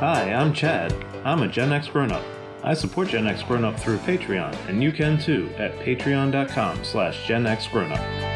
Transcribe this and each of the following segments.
Hi, I'm Chad. I'm a Gen X grown up. I support Gen X Grown Up through Patreon, and you can too at patreon.com slash Gen X Grown Up.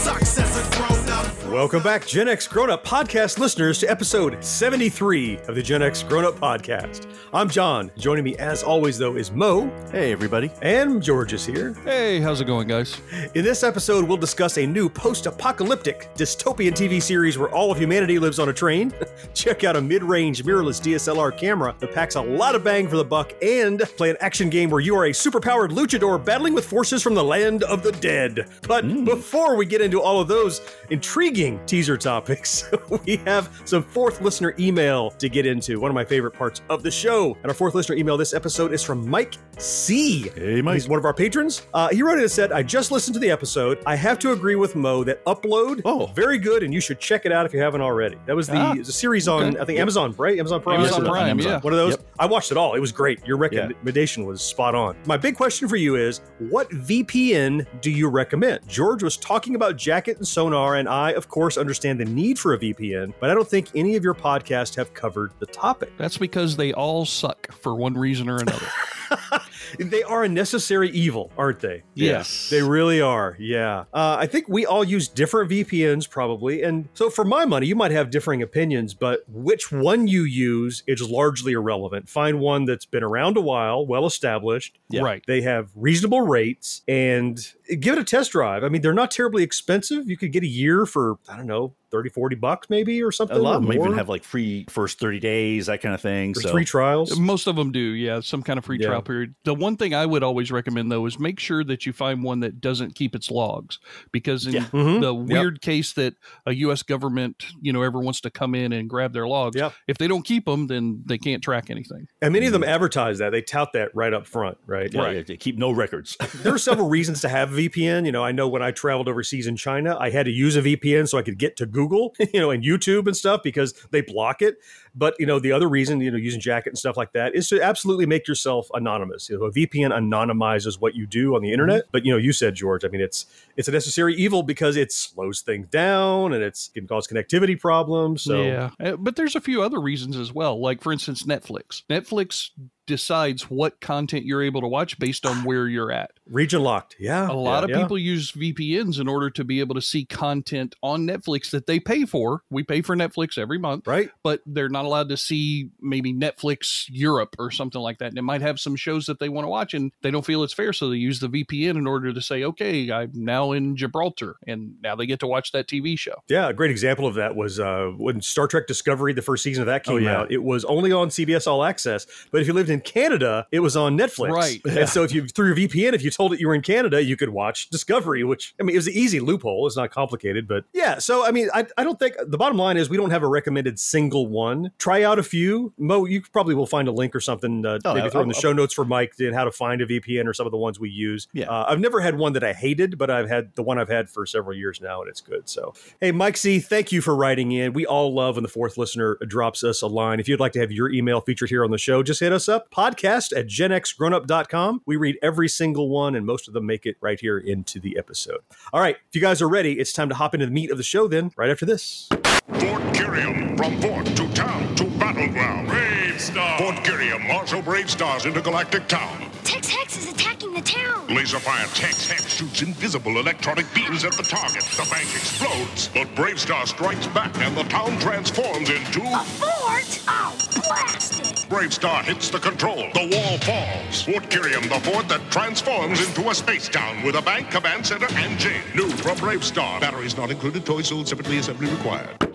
Welcome back, Gen X Grown Up podcast listeners, to episode 73 of the Gen X Grown Up podcast. I'm John. Joining me, as always, though, is Mo. Hey, everybody. And George is here. Hey, how's it going, guys? In this episode, we'll discuss a new post apocalyptic dystopian TV series where all of humanity lives on a train. Check out a mid range mirrorless DSLR camera that packs a lot of bang for the buck, and play an action game where you are a superpowered luchador battling with forces from the land of the dead. But hmm. before we get into all of those intriguing teaser topics, we have some fourth listener email to get into, one of my favorite parts of the show. And our fourth listener email this episode is from Mike C. Hey, Mike. He's one of our patrons. Uh, he wrote in and said, I just listened to the episode. I have to agree with Mo that Upload, Oh. very good, and you should check it out if you haven't already. That was the, Ah, was a series on. I think, Amazon, right? Amazon Prime. Amazon Prime, Amazon. yeah. One of those. Yep. I watched it all. It was great. Your recommendation was spot on. My big question for you is what VPN do you recommend? George was talking about Jackett and Sonarr, and I, of course, understand the need for a VPN, but I don't think any of your podcasts have covered the topic. That's because they all suck for one reason or another. They are a necessary evil, aren't they? Yes. They really are. Yeah. Uh, I think we all use different VPNs probably. And so for my money, you might have differing opinions, but which one you use is largely irrelevant. Find one that's been around a while, well established. Yeah. Right. They have reasonable rates and give it a test drive. I mean, they're not terribly expensive. You could get a year for, I don't know, 30, 40 bucks maybe or something. A lot of them even have like free first 30 days, that kind of thing. Or So free trials. Most of them do, yeah, some kind of free Yeah. trial period. The one thing I would always recommend though is make sure that you find one that doesn't keep its logs because in Yeah. Mhm. the Yep. weird case that a US government, you know, ever wants to come in and grab their logs, Yep. if they don't keep them then they can't track anything. And many of them advertise that. They tout that right up front, right? yeah, yeah, they keep no records. there are several reasons to have a VPN. You know, I know when I traveled overseas in China, I had to use a VPN so I could get to Google, you know, and YouTube and stuff because they block it. But you know, the other reason, you know, using Jackett and stuff like that is to absolutely make yourself anonymous. You know, a VPN anonymizes what you do on the internet. But you know, you said George. I mean, it's it's a necessary evil because it slows things down and it's can cause connectivity problems. So yeah, Uh, but there's a few other reasons as well. Like for instance, Netflix. Netflix decides what content you're able to watch based on where you're at. region locked. Yeah, A lot yeah, of yeah. people use VPNs in order to be able to see content on Netflix that they pay for. We pay for Netflix every month, right. but they're not allowed to see maybe Netflix Europe or something like that. And it might have some shows that they want to watch and they don't feel it's fair. So they use the VPN in order to say, okay, I'm now in Gibraltar and now they get to watch that TV show. Yeah, a great example of that was uh, when Star Trek Discovery, the first season of that came Oh, yeah. out. It was only on CBS All Access, but if you lived in Canada, it was on Netflix. Right. And so if you through your VPN, if you told it you were in Canada, you could watch Discovery, which I mean, it was an easy loophole. It's not complicated, but yeah. So I mean, I, I don't think the bottom line is we don't have a recommended single one. Try out a few. Mo, you probably will find a link or something. Uh, Oh, maybe throw in the I'll- show notes for Mike and how to find a VPN or some of the ones we use. Yeah. Uh, I've never had one that I hated, but I've had the one I've had for several years now, and it's good. So, hey, Mike C, thank you for writing in. We all love when the fourth listener drops us a line. If you'd like to have your email featured here on the show, just hit us up podcast at genxgrownup.com. We read every single one, and most of them make it right here into the episode. All right, if you guys are ready, it's time to hop into the meat of the show then, right after this. Fort Kerium, from fort to town to battleground. BraveStarr. Fort Kerium, marshal brave stars into galactic town. Tex Hex is attacking the town. Laser fire Tex Hex shoots invisible electronic beams at the target. The bank explodes, but BraveStarr strikes back and the town transforms into. A fort? Oh, blasted. BraveStarr hits the control. The wall falls. Fort Kerium, the fort that transforms into a space town with a bank, command center, and jail. New from BraveStarr. Batteries not included. Toys sold separately. Assembly required.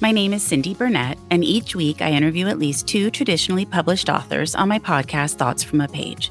My name is Cindy Burnett, and each week I interview at least two traditionally published authors on my podcast, Thoughts from a Page.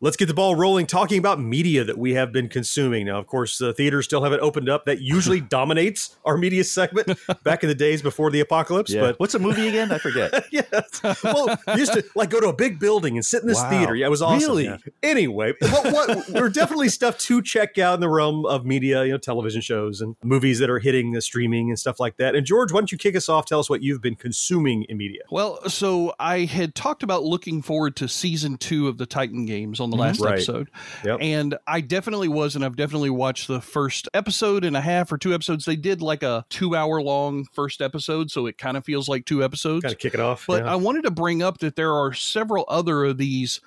Let's get the ball rolling talking about media that we have been consuming. Now, of course, the theaters still haven't opened up. That usually dominates our media segment back in the days before the apocalypse. Yeah. But What's a movie again? I forget. yeah, well, you used to like go to a big building and sit in this Wow. theater. Yeah, it was awesome. Really? Yeah. Anyway, what, what we're definitely stuff to check out in the realm of media, you know, television shows and movies that are hitting the streaming and stuff like that. And George, why don't you kick us off? Tell us what you've been consuming in media. Well, so I had talked about looking forward to season two of the Titan games on the mm-hmm. last Right. episode. Yep. And I definitely was, and I've definitely watched the first episode and a half or two episodes. They did like a two hour long first episode, so it kind of feels like two episodes. Kind of kick it off. But yeah. I wanted to bring up that there are several other of these,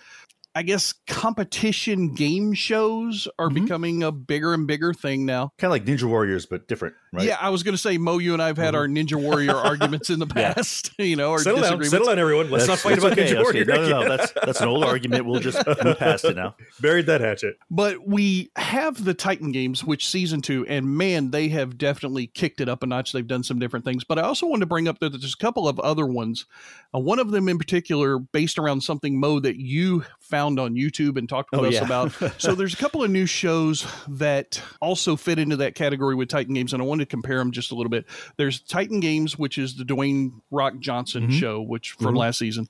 I guess, competition game shows are Mm-hmm. becoming a bigger and bigger thing now. kind of like Ninja Warriors, but different, right? Yeah, I was going to say, Mo, you and I have had our Ninja Warrior arguments in the Yeah. past, you know, or settle down, disagreements. settle down, everyone. Let's not fight about okay. Ninja Warrior. okay. No, no, no. That's that's an old argument. We'll just move past it now. Buried that hatchet. But we have the Titan games, which season two, and man, they have definitely kicked it up a notch. They've done some different things. But I also want to bring up that there's a couple of other ones. Uh, one of them in particular, based around something Mo that you found on YouTube and talked with Oh, us yeah. about. so there's a couple of new shows that also fit into that category with Titan games, and I wanted to compare them just a little bit. There's Titan Games, which is the Dwayne Rock Johnson Mm-hmm. show, which from last season.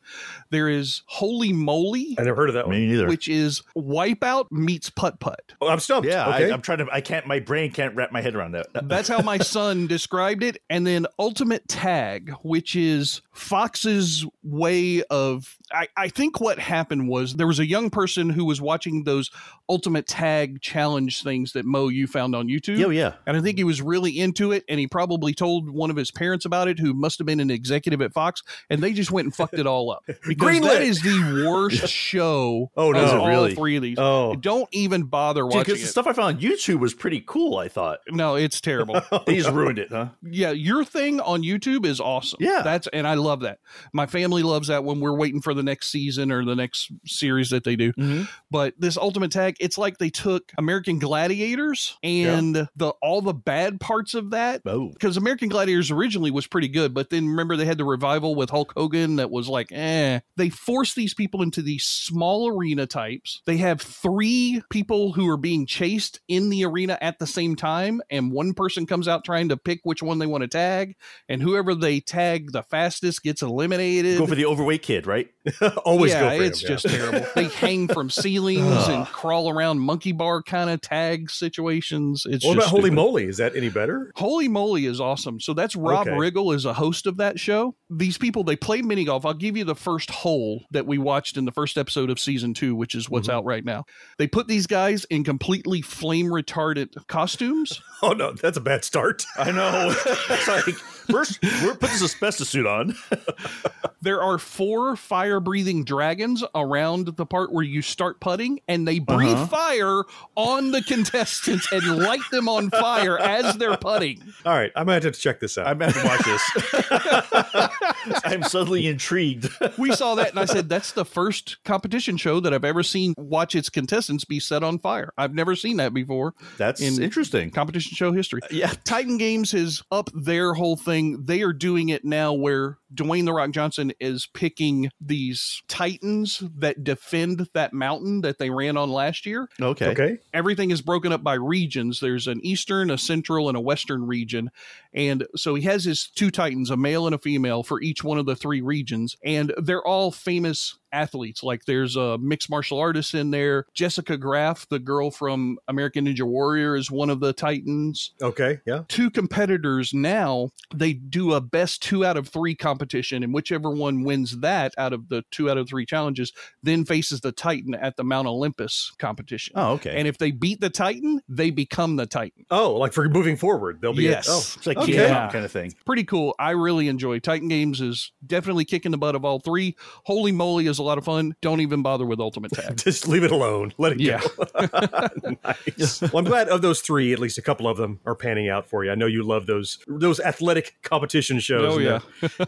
There is Holy Moly. I never heard of that one. Me neither. Which is Wipeout meets Putt Putt. Oh, I'm stumped. yeah, okay. I, I'm trying to. I can't. My brain can't wrap my head around that. That's how my son described it. And then Ultimate Tag, which is Fox's way of. I, I think what happened was there was a young person who was watching those Ultimate Tag challenge things that Mo you found on YouTube. Yeah, yeah. And I think he was really into it, and he probably told one of his parents about it, who must have been an executive at Fox, and they just went and fucked it all up because Greenlit. that is the worst show. Oh, no. of all really? three of these. Oh. Don't even bother watching Because the stuff I found on YouTube was pretty cool. I thought no, it's terrible. Oh, they just ruined it, huh? yeah, your thing on YouTube is awesome. Yeah. That's and I love that. My family loves that when we're waiting for the next season or the next series that they do. Mm-hmm. But this Ultimate Tag, it's like they took American Gladiators and the all the bad parts of that. Oh, Because American Gladiators originally was pretty good, but then remember they had the revival with Hulk Hogan that was like, eh. They force these people into these small arena types. They have three people who are being chased in the arena at the same time, and one person comes out trying to pick which one they want to tag, and whoever they tag the fastest gets eliminated. go for the overweight kid, right? Always yeah, go for it's him, yeah. just terrible. They hang from ceilings and crawl around monkey bar kind of tag situations. It's What just about Holy stupid. Moly? Is that any better? Holy moly is awesome. So that's Rob Okay. Riggle is a host of that show. These people they play mini golf. I'll give you the first hole that we watched in the first episode of season two, which is what's mm-hmm. out right now. They put these guys in completely flame retardant costumes. Oh no, that's a bad start. I know. it's like first, we're put this asbestos suit on. there are four fire breathing dragons around the part where you start putting, and they breathe uh-huh. fire on the contestants and light them on fire as they're putting. All right, I might have to check this out. I'm gonna have to watch this. I'm suddenly intrigued. we saw that and I said, that's the first competition show that I've ever seen watch its contestants be set on fire. I've never seen that before That's In- interesting. competition show history. Yeah. Titan Games has up their whole thing. They are doing it now where Dwayne The Rock Johnson is picking these Titans that defend that mountain that they ran on last year. Okay. okay. Everything is broken up by regions. There's an eastern, a central, and a western region. And so he has his two Titans, a male and a female, for each one of the three regions. And they're all famous athletes. Like there's a mixed martial artist in there. Jessica Graff, the girl from American Ninja Warrior, is one of the Titans. Okay. Yeah. Two competitors now, they do a best two out of three competition, and whichever one wins that out of the two out of three challenges, then faces the Titan at the Mount Olympus competition. Oh, okay. And if they beat the Titan, they become the Titan. Oh, like for moving forward, they'll be. Yes. oh, it's like Okay. Yeah. kind of thing. Pretty cool. I really enjoy Titan Games is definitely kicking the butt of all three. Holy moly is a lot of fun. Don't even bother with Ultimate Tag. just leave it alone. Let it Yeah. go. nice. Well, I'm glad of those three, at least a couple of them are panning out for you. I know you love those those athletic competition shows. Oh, yeah.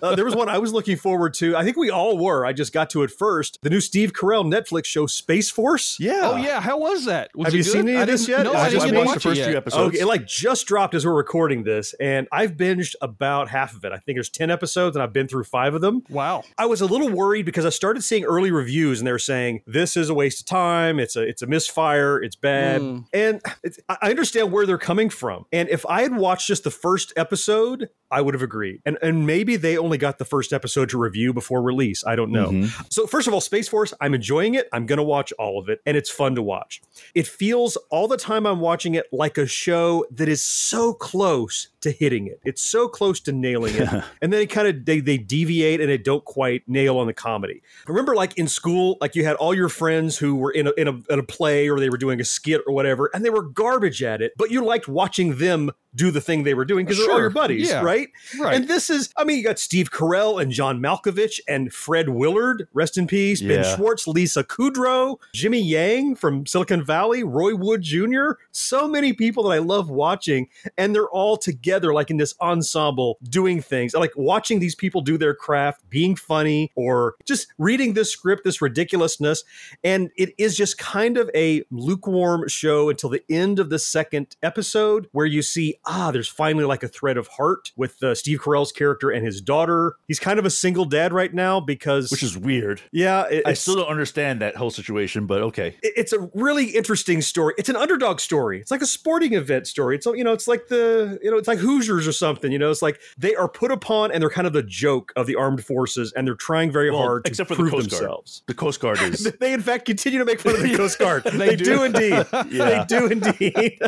uh, there was one I was looking forward to. I think we all were. I just got to it first. The new Steve Carell Netflix show Space Force. Yeah. Oh yeah, how was that? Was Have it you good? seen any of this didn't- yet? No, Is I just didn't watch watched the first yet. few episodes. Okay, it like just dropped as we're recording this, and I've binged about half of it. I think there's 10 episodes, and I've been through five of them. Wow. I was a little worried because I started seeing early reviews and they're saying this is a waste of time. It's a it's a misfire. It's bad. Mm. And it's, I I understand where they're coming from. And if I had watched just the first episode, I would have agreed. And and maybe they only got the first episode to review before release. I don't know. Mm-hmm. So first of all, Space Force, I'm enjoying it. I'm gonna watch all of it, and it's fun to watch. It feels all the time I'm watching it like a show that is so close to hitting it. It's so close to nailing it, and then it kind of they they deviate and it don't quite nail on the comedy. Remember, like in school, like you had all your friends who were in a in a, in a play or they were doing a skit or whatever, and they were garbage at it, but you liked watching them do the thing they were doing because they're all your buddies, Yeah. right? Right. And this is, I mean, you got Steve Carell and John Malkovich and Fred Willard, rest in peace, Ben Schwartz, Lisa Kudrow, Jimmy Yang from Silicon Valley, Roy Wood Jr. So many people that I love watching, and they're all together, like in this ensemble, doing things. I like watching these people do their craft, being funny, or just reading this script, this ridiculousness. And it is just kind of a lukewarm show until the end of the second episode, where you see, ah, there's finally like a thread of heart with uh, Steve Carell's character and his daughter. He's kind of a single dad right now because, Which is weird. yeah, it- I still don't understand that whole situation, but okay. it- it's a really interesting story. It's an underdog story. It's like a sporting event story. It's you know, it's like the you know, it's like Hoosiers or something. You know, it's like they are put upon and they're kind of the joke of the armed forces, and they're trying very Well, hard to except for the prove Coast Guard. themselves. The Coast Guard is They in fact continue to make fun of the Coast Guard. they, do. do. indeed. Yeah. They do indeed.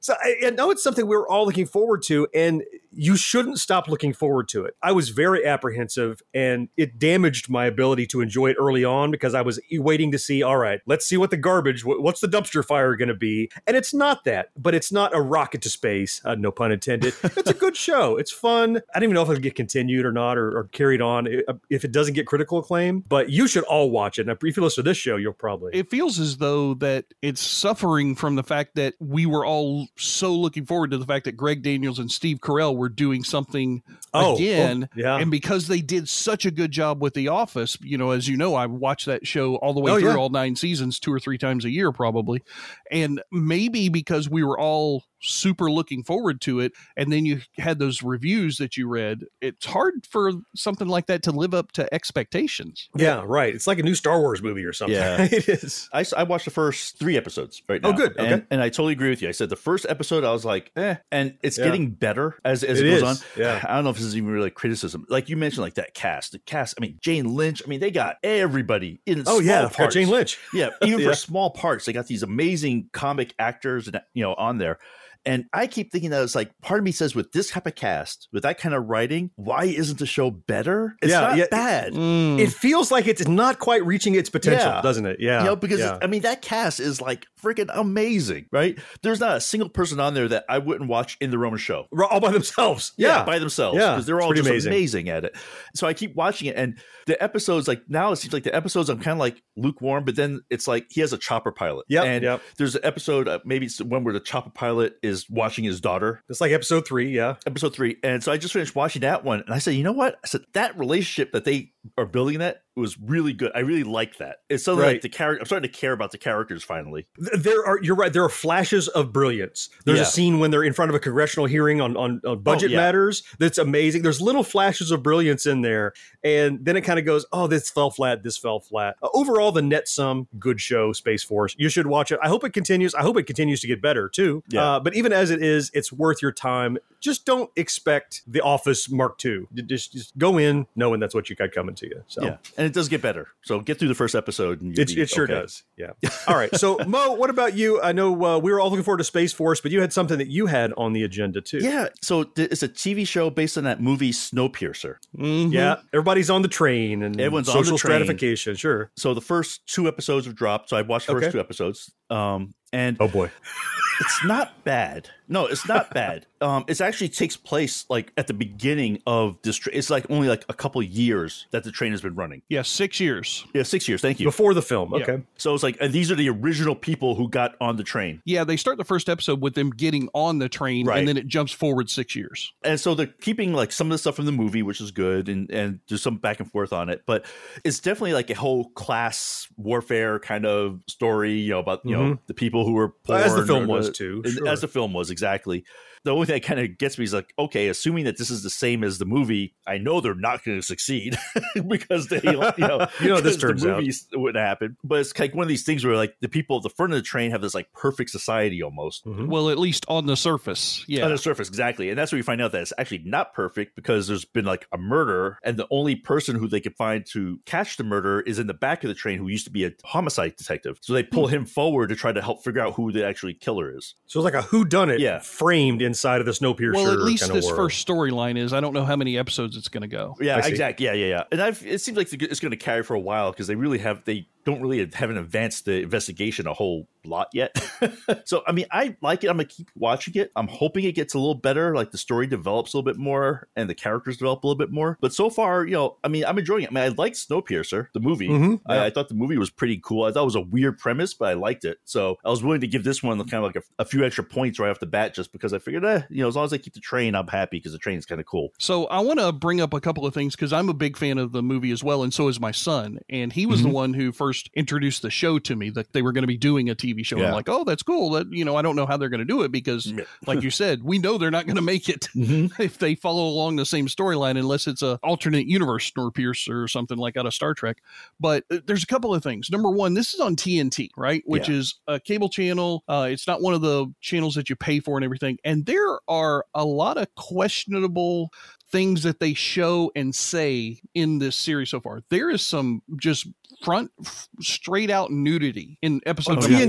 so I, I know it's something we were all looking forward to, and you shouldn't stop looking forward to it. I was very apprehensive, and it damaged my ability to enjoy it early on because I was waiting to see. All right, let's see what the garbage, what's the dumpster fire going to be? And it's not that, but it's not a rocket to space. Uh, no pun intended. It's a good show. It's fun. I don't even know if it'll get continued or not, or, or carried on uh, if it doesn't get critical acclaim. But you should all watch it. And if you listen to this show, you'll probably. It feels as though that it's suffering from the fact that we were all so looking forward to the fact that Greg Daniels and Steve Carell were doing something Oh, oh again. oh, yeah. And because they did such a good job with The Office, you know, as you know, I watched that show all the way Oh, through yeah. all nine seasons, two or three times a year, probably. And maybe because we were all super looking forward to it, and then you had those reviews that you read, it's hard for something like that to live up to expectations. Yeah, right. It's like a new Star Wars movie or something. Yeah. it is I, I watched the first three episodes right now. Oh, good. And, Okay. and I totally agree with you. I said the first episode, I was like, eh, and it's Yeah. getting better as, as it, It goes is, on. yeah. I don't know if this is even really criticism. Like you mentioned, like that cast, the cast. I mean, Jane Lynch. I mean, they got everybody in. Oh small yeah, parts. Jane Lynch. Yeah, even Yeah. for small parts, they got these amazing comic actors and you know on there. And I keep thinking that it's like part of me says with this type of cast, with that kind of writing, why isn't the show better? It's Yeah, not yeah. bad. It feels like it's not quite reaching its potential, Yeah. doesn't it? Yeah. You know, because yeah. I mean that cast is like freaking amazing, right? There's not a single person on there that I wouldn't watch in the Roman show. all by themselves. Yeah, by themselves. Yeah, because they're all just amazing. amazing. at it. So I keep watching it, and the episodes like now it seems like the episodes I'm kind of like lukewarm, but then it's like he has a chopper pilot. Yeah. and yep. there's an episode uh, maybe it's one where the chopper pilot is watching his daughter. It's like episode three. Yeah. Episode three, and so I just finished watching that one, and I said, you know what? I said that relationship that they are building in that was really good. I really like that. It's something Right. like the character. I'm starting to care about the characters finally. There are. You're right. There are flashes of brilliance. There's Yeah. a scene when they're in front of a congressional hearing on on, on budget yeah. matters. That's amazing. There's little flashes of brilliance in there, and then it kind of goes, "Oh, this fell flat. This fell flat." Uh, overall, the net sum, good show. Space Force. You should watch it. I hope it continues. I hope it continues to get better too. Yeah. Uh, but even as it is, it's worth your time. Just don't expect The Office Mark II. Just just go in knowing that's what you got coming to you. So. Yeah, and it does get better. So get through the first episode, and It, be it sure okay. does. Yeah. All right. So, Mo, what about you? I know uh, we were all looking forward to Space Force, but you had something that you had on the agenda too. Yeah, so th- it's a TV show based on that movie Snowpiercer. Yeah. Everybody's on the train and Everyone's on the social train. stratification. Sure. So the first two episodes have dropped. So I watched the first Okay. two episodes. Um, and Oh boy. it's not bad. No, it's not bad. Um, it actually takes place like at the beginning of this. Tra- it's like only like a couple years that the train has been running. Yeah, six years. Yeah, six years. Thank you. Before the film. Yeah. Okay. So it's like and these are the original people who got on the train, Yeah, they start the first episode with them getting on the train, Right. and then it jumps forward six years. and so they're keeping like some of the stuff from the movie, which is good, and and there's some back and forth on it. But it's definitely like a whole class warfare kind of story, you know, about you know the people who were poor, As the film or was, too, sure. As the film was exactly exactly. The only thing that kind of gets me is like, okay, assuming that this is the same as the movie, I know they're not going to succeed because they, you know, You know this turns the out. movies would happen. But it's like one of these things where like the people at the front of the train have this like perfect society almost. Mm-hmm. Well, at least on the surface. Yeah. On the surface, exactly. And that's where you find out that it's actually not perfect because there's been like a murder, and the only person who they can find to catch the murder is in the back of the train who used to be a homicide detective. So they pull hmm. him forward to try to help figure out who the actually killer is. So it's like a who done it Yeah. framed inside of the Snowpiercer. well, at least this world. first storyline is. I don't know how many episodes it's going to go. Yeah, exactly. Yeah, yeah, yeah. And I've, it seems like it's going to carry for a while because they really have they don't really haven't advanced the investigation a whole lot yet. so I mean, I like it. I'm gonna keep watching it. I'm hoping it gets a little better. Like the story develops a little bit more and the characters develop a little bit more. But so far, you know, I mean, I'm enjoying it. I mean, I liked Snowpiercer, the movie. Mhm, I, yeah. I thought the movie was pretty cool. I thought it was a weird premise, but I liked it. So I was willing to give this one kind of like a, a few extra points right off the bat, just because I figured, eh, you know, as long as I keep the train, I'm happy because the train is kind of cool. So I want to bring up a couple of things because I'm a big fan of the movie as well, and so is my son. And he was the one who first introduced the show to me that they were going to be doing a TV show. Yeah. I'm like, oh, that's cool. That you know, I don't know how they're going to do it because, like you said, we know they're not going to make it if they follow along the same storyline unless it's a alternate universe Snowpiercer or something like out of Star Trek. But uh, there's a couple of things. Number one, this is on TNT, right? Which Yeah. is a cable channel. Uh, it's not one of the channels that you pay for and everything. And there are a lot of questionable things that they show and say in this series so far. There is some just front f- straight out nudity in episode on number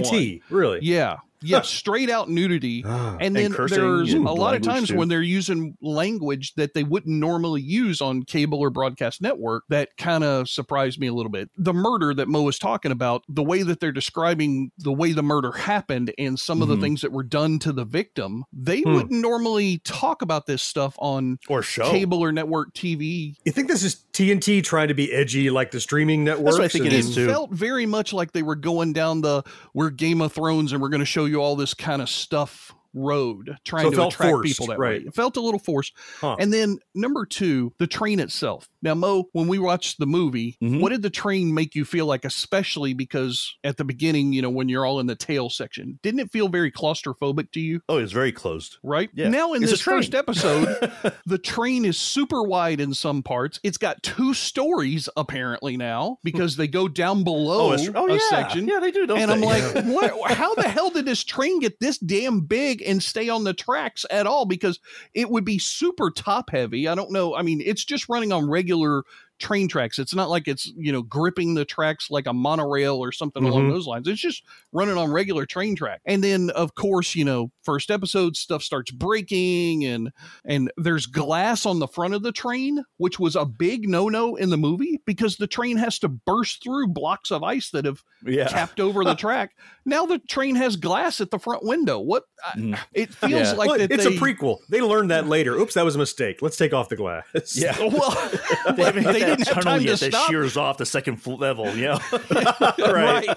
one. Really? Yeah. Yeah, straight out nudity. Ah. and And then cursing there's a lot of times too. when they're using language that they wouldn't normally use on cable or broadcast network that kind of surprised me a little bit. The murder that Mo was talking about, the way that they're describing the way the murder happened and some of the Mhm. things that were done to the victim, they Hmm. wouldn't normally talk about this stuff on Or show. cable or network TV. You think this is TNT trying to be edgy like the streaming network? I think it and- is, too. felt very much like they were going down the we're Game of Thrones and we're going to show you all this kind of stuff road trying So to attract forced, people that right. way. It felt a little forced. Huh. And then number two, the train itself. Now, Mo, when we watched the movie, Mhm. what did the train make you feel like, especially because at the beginning, you know, when you're all in the tail section, didn't it feel very claustrophobic to you? Oh, it's very closed. Right Yeah. now, in It's this first episode, the train is super wide in some parts. It's got two stories apparently now because they go down below Oh, oh a yeah. section. Yeah, they do. Don't and they? I'm like, what? How the hell did this train get this damn big and stay on the tracks at all? Because it would be super top heavy. I don't know. I mean, it's just running on regular train tracks. It's not like it's you know gripping the tracks like a monorail or something along Mhm. those lines. It's just running on regular train track. And then of course, you know, first episode stuff starts breaking and and there's glass on the front of the train, which was a big no-no in the movie because the train has to burst through blocks of ice that have yeah. capped over the track. Now the train has glass at the front window. What? I- Mm. It feels Yeah. like Well, it's they, a prequel. They learned that later. Oops, that was a mistake. Let's take off the glass. Yeah. Well, They they didn't have tunnel time to yet that stop. shears off the second level. You know, right.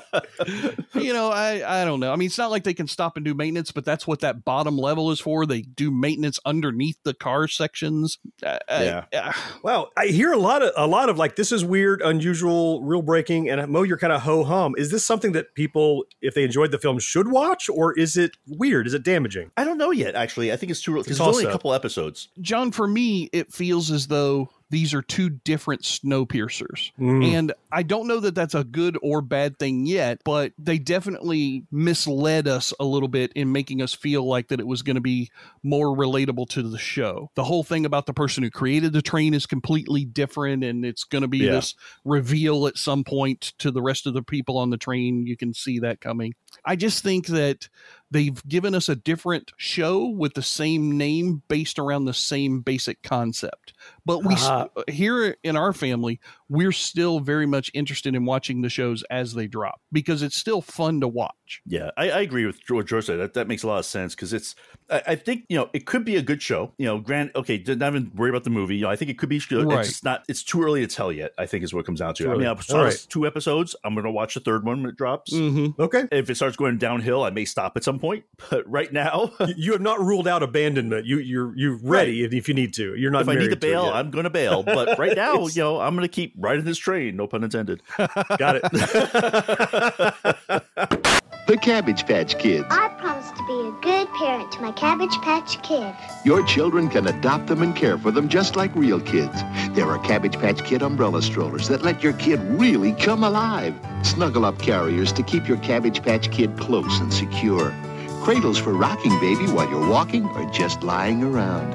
you know, I I don't know. I mean, it's not like they can stop and do maintenance, but that's what that bottom level is for. They do maintenance underneath the car sections. Uh, Yeah. uh, Wow, I hear a lot of a lot of like this is weird, unusual, real breaking, and Mo, you're kind of ho hum. Is this something that people, if they enjoyed the film, should watch, or is it weird? Is it damaging? I don't know yet. Actually, I think it's too because It's it's only a couple episodes. John, for me, it feels as though these are two different Snowpiercers. Mm. And I don't know that that's a good or bad thing yet, but they definitely misled us a little bit in making us feel like that it was going to be more relatable to the show. The whole thing about the person who created the train is completely different, and it's going to be Yeah. this reveal at some point to the rest of the people on the train. You can see that coming. I just think that they've given us a different show with the same name based around the same basic concept. But we Ah. here in our family, we're still very much interested in watching the shows as they drop because it's still fun to watch. Yeah, I, I agree with what George said. That, that makes a lot of sense because it's, I, I think, you know, it could be a good show. You know, Grant, okay, not even worry about the movie. You know, I think it could be good. Right. It's just not, it's too early to tell yet, I think is what it comes down to. Too I mean. I've started All right. two episodes. I'm going to watch the third one when it drops. Mm-hmm. Okay. If it starts going downhill, I may stop at some point. But right now, You- You have not ruled out abandonment. You you're you're ready if you need to. You're not. if I need to bail, yet. I'm going to bail. But right now, you know, I'm going to keep riding this train. No pun intended. got it. The Cabbage Patch Kids. I promise to be a good parent to my Cabbage Patch Kid. Your children can adopt them and care for them just like real kids. There are Cabbage Patch Kid umbrella strollers that let your kid really come alive. Snuggle up carriers to keep your Cabbage Patch Kid close and secure. Cradles for rocking baby while you're walking or just lying around.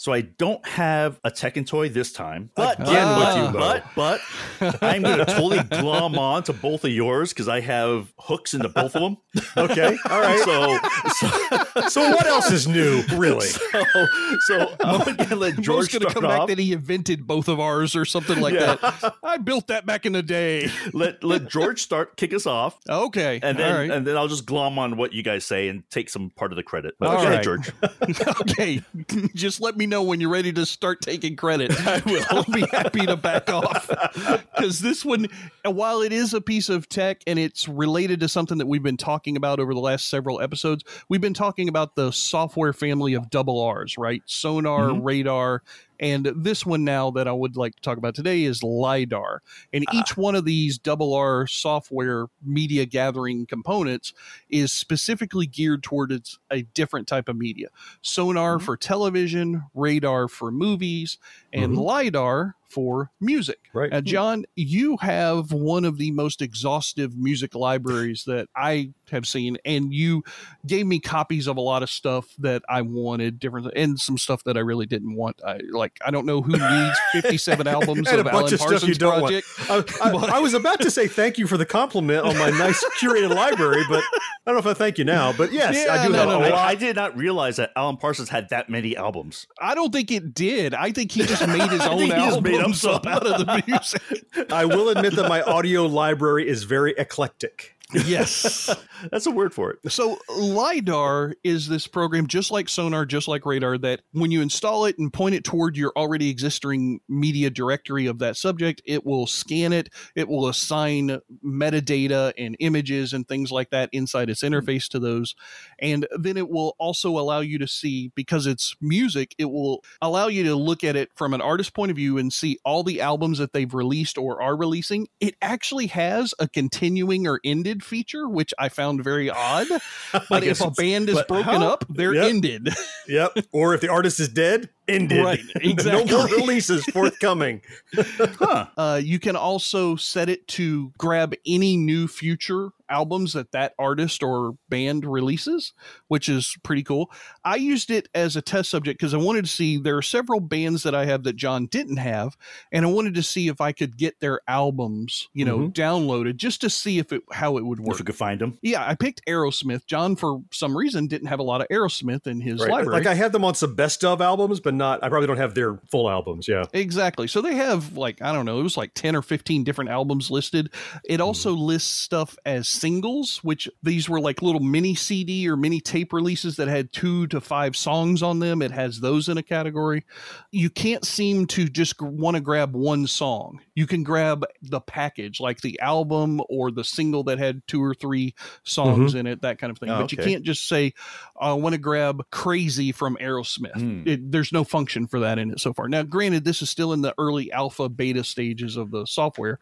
So I don't have a Tekken toy this time. But Again with you, but, but I'm going to totally glom on to both of yours because I have hooks into both of them. Okay. All right. So so So what else is new, really? so, so I'm going to uh, let George going to come back off. that he invented both of ours or something like Yeah. that. I built that back in the day. Let let George start kick us off. Okay. And then right. and then I'll just glom on what you guys say and take some part of the credit. But All go right. George. okay, just let me know when you're ready to start taking credit. I will. I'll be happy to back off because this one, while it is a piece of tech and it's related to something that we've been talking about over the last several episodes, we've been talking about the software family of double R's, right? Sonarr, mm-hmm. Radarr. And this one now that I would like to talk about today is Lidarr. And ah. each one of these double R software media gathering components is specifically geared towards a different type of media. Sonarr mm-hmm. for television, Radarr for movies, and mm-hmm. Lidarr for music. Right. Now, John, you have one of the most exhaustive music libraries that I have seen, and you gave me copies of a lot of stuff that I wanted, different, and some stuff that I really didn't want. I like. I don't know who needs fifty-seven albums And a of bunch Alan of stuff Parsons you don't Project. want. I, I, I was about to say thank you for the compliment on my nice curated library, but I don't know if I thank you now. But yes, I do no, have no, a no. lot. I, I did not realize that Alan Parsons had that many albums. I don't think it did. I think he just made his own think made up out of the music. I will admit that my audio library is very eclectic. Yes. That's a word for it. So Lidarr is this program just like Sonarr, just like Radarr, that when you install it and point it toward your already existing media directory of that subject, it will scan it, it will assign metadata and images and things like that inside its hmm. interface to those. And then it will also allow you to see, because it's music, it will allow you to look at it from an artist point of view and see all the albums that they've released or are releasing. It actually has a continuing or ended feature, which I found very odd. But if a band is broken how? up, they're Yep. ended. Yep. Or if the artist is dead, ended. Right, no exactly. more releases forthcoming. Uh, you can also set it to grab any new future albums that that artist or band releases, which is pretty cool. I used it as a test subject because I wanted to see there are several bands that I have that John didn't have, and I wanted to see if I could get their albums, you know, mm-hmm. downloaded just to see if it how it would work. If you could find them. Yeah, I picked Aerosmith. John, for some reason, didn't have a lot of Aerosmith in his Right. library. Like I have them on some best of albums, but not. I probably don't have their full albums. Yeah. Exactly. So they have like I don't know, it was like 10 or 15 different albums listed. It mm-hmm. also lists stuff as singles, which these were like little mini CD or mini tape releases that had two to five songs on them. It has those in a category. You can't seem to just want to grab one song. You can grab the package, like the album or the single that had two or three songs in it, that kind of thing. Oh, but you can't just say, I want to grab Crazy from Aerosmith. Hmm. It, there's no function for that in it so far. Now, granted, this is still in the early alpha beta stages of the software,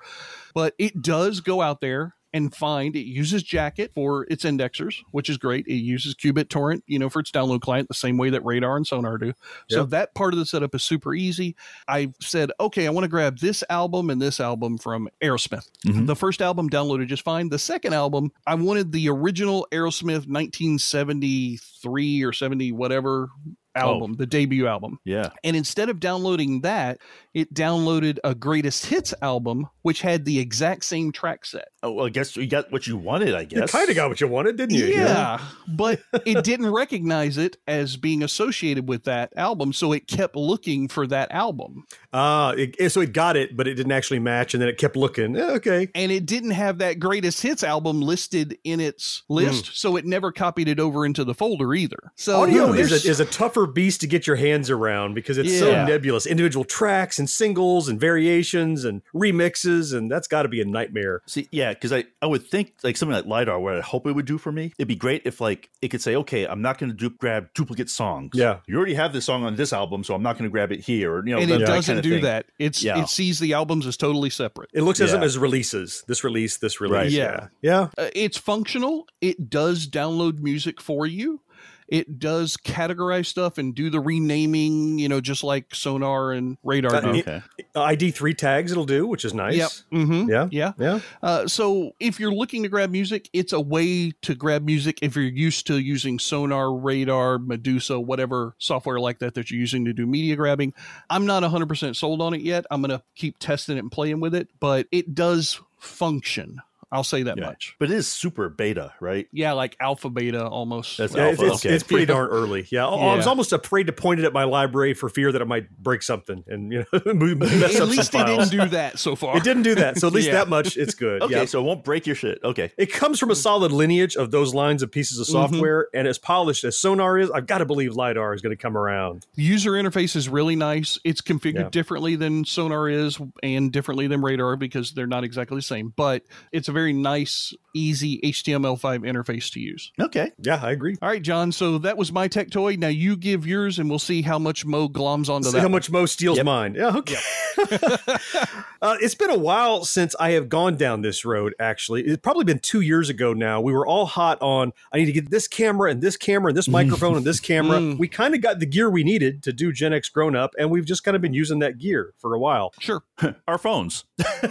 but it does go out there and find it uses Jackett for its indexers, which is great. It uses qBittorrent, you know, for its download client, the same way that Radarr and Sonarr do. So that part of the setup is super easy. I said, okay, I want to grab this album and this album from Aerosmith. Mhm. The first album downloaded just fine. The second album, I wanted the original Aerosmith 1973 or 70 whatever album, the debut album. Yeah. And instead of downloading that, it downloaded a greatest hits album, which had the exact same track set. Oh, well, I guess you got what you wanted. I You guess kind of got what you wanted, didn't you? Yeah, but it didn't recognize it as being associated with that album, so it kept looking for that album. Uh, it, so it got it, but it didn't actually match, and then it kept looking. Eh, okay. And it didn't have that greatest hits album listed in its list, so it never copied it over into the folder either. So Audio is a, is a tougher beast to get your hands around because it's so nebulous. Individual tracks and singles and variations and remixes, and that's got to be a nightmare. See, yeah, because I, I would think like something like Lidarr, what I hope it would do for me, it'd be great if like it could say, okay, I'm not going to du- grab duplicate songs. Yeah. you already have this song on this album, so I'm not going to grab it here. Or, you know, and it doesn't kind of do thing. that. It's Yeah. it sees the albums as totally separate. It looks at them as releases. This release, this release. Right. Yeah. Yeah. Uh, it's functional. It does download music for you. It does categorize stuff and do the renaming, you know, just like Sonarr and Radarr Uh, do. Okay. ID three tags it'll do, which is nice. Yep. Mm-hmm. Yeah. Yeah. Yeah. Uh, so if you're looking to grab music, it's a way to grab music if you're used to using Sonarr, Radarr, Medusa, whatever software like that that you're using to do media grabbing. I'm not 100% sold on it yet. I'm going to keep testing it and playing with it, but it does function. I'll say that Yeah. much. But it is super beta, right? Yeah, like alpha beta almost. That's Yeah, it's, Alpha, it's, okay. it's pretty darn early. Yeah. I- I was almost afraid to point it at my library for fear that it might break something and you know mess At up least some it files. didn't do that so far. It didn't do that. So at least Yeah. that much it's good. Okay, Yeah. so it won't break your shit. Okay. It comes from a solid lineage of those lines of pieces of Mhm. software, and as polished as Sonarr is, I've got to believe Lidarr is going to come around. The user interface is really nice. It's configured Yeah. differently than Sonarr is and differently than Radarr because they're not exactly the same, but it's a very nice, easy HTML5 interface to use. Okay. Yeah, I agree. All right, John. So that was my tech toy. Now you give yours and we'll see how much Mo gloms onto See that. how one. much Mo steals mine. Yeah, okay. uh, it's been a while since I have gone down this road, actually. It's probably been two years ago now. We were all hot on, I need to get this camera and this camera and this microphone and this camera. Mm. We kind of got the gear we needed to do Gen X Grown Up, and we've just kind of been using that gear for a while. Sure. Our phones.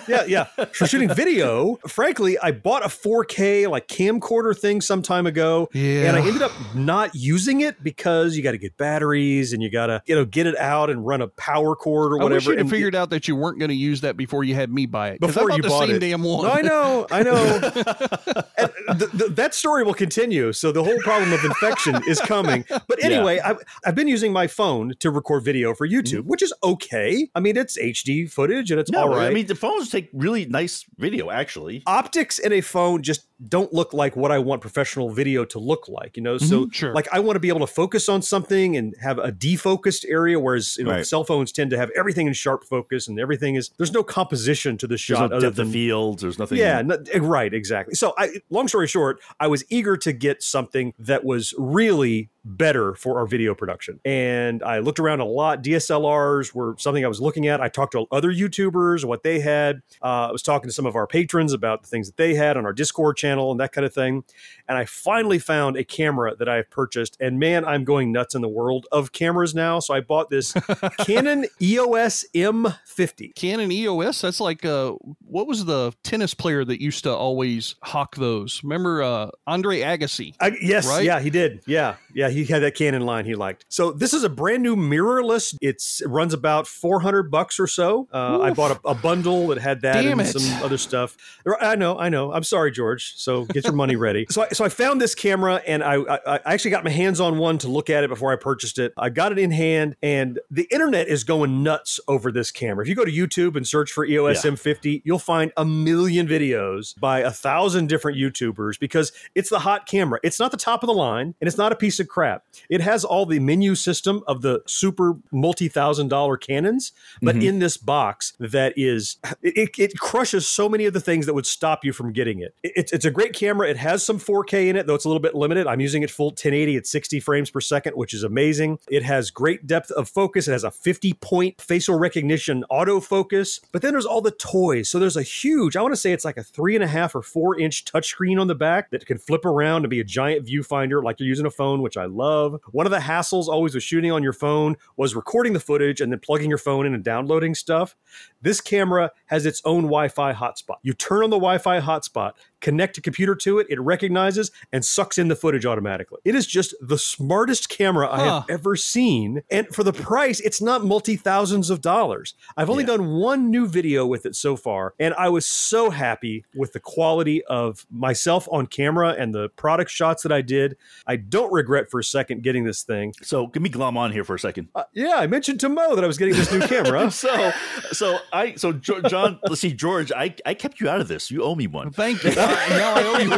yeah, yeah. For shooting video, frankly, I bought a 4K like camcorder thing some time ago, Yeah. and I ended up not using it because you got to get batteries and you got to you know get it out and run a power cord or I whatever. wish you'd have and- figured out that you weren't going to use that before you had me buy it. 'cause I before you the bought same it. damn one. No, I know, I know. And th- th- that story will continue. So the whole problem of infection is coming. But Yeah. anyway, I've, I've been using my phone to record video for mm-hmm. YouTube, which is okay. I mean, it's HD footage and it's No, all right. I mean the phones take really nice video, actually. optics in a phone just don't look like what I want professional video to look like, you know? So Mhm, sure. like I want to be able to focus on something and have a defocused area, whereas you know Right. cell phones tend to have everything in sharp focus and everything is there's no composition to the There's shot no other depth than of fields. There's nothing. yeah, no, eh, right, exactly. So, I, long story short, I was eager to get something that was really better for our video production. And I looked around a lot. DSLRs were something I was looking at. I talked to other YouTubers, what they had. Uh, I was talking to some of our patrons about the things that they had on our Discord channel and that kind of thing. And I finally found a camera that I've purchased. And man, I'm going nuts in the world of cameras now. So I bought this Canon EOS M50. Canon EOS. That's like uh, what was the tennis player that used to always hawk those? Remember uh, Andre Agassi? I, yes, Right? yeah, he did. Yeah, yeah, he had that Canon line he liked. So this is a brand new mirrorless. It's it runs about four hundred bucks or so. Uh, I bought a, a bundle that had that Damn and it. some other stuff. I know, I know. I'm sorry, George. So get your money ready. So I, so I found this camera and I, I I actually got my hands on one to look at it before I purchased it. I got it in hand and the internet is going nuts over this camera. If you go to YouTube and search for EOS Yeah. M50, you'll find a million videos by a thousand different YouTubers because it's the hot camera. It's not the top of the line and it's not a piece of crap. It has all the menu system of the super multi thousand dollar Canons, but Mhm. in this box that is it, it crushes so many of the things that would stop you from getting it. It- It's, it's a great camera. It has some 4K in it, though it's a little bit limited. I'm using it full 1080 at 60 frames per second, which is amazing. It has great depth of focus. It has a 50 point facial recognition autofocus. But then there's all the toys. So there's a huge, I want to say it's like a three and a half or four inch touchscreen on the back that can flip around and be a giant viewfinder like you're using a phone, which I love. One of the hassles always with shooting on your phone was recording the footage and then plugging your phone in and downloading stuff. This camera has its own Wi Fi hotspot. You turn on the Wi Fi hotspot, connect a computer to it, it recognizes and sucks in the footage automatically. It is just the smartest camera I have ever seen. And for the price, it's not multi thousands of dollars. I've only done one new video with it so far, and I was so happy with the quality of myself on camera and the product shots that I did. I don't regret for a second getting this thing. So give me glom on here for a second. Uh, yeah, I mentioned to Mo that I was getting this new camera. so, so I, so Jo- John, let's see, George, I, I kept you out of this. You owe me one. Thank you. now I owe you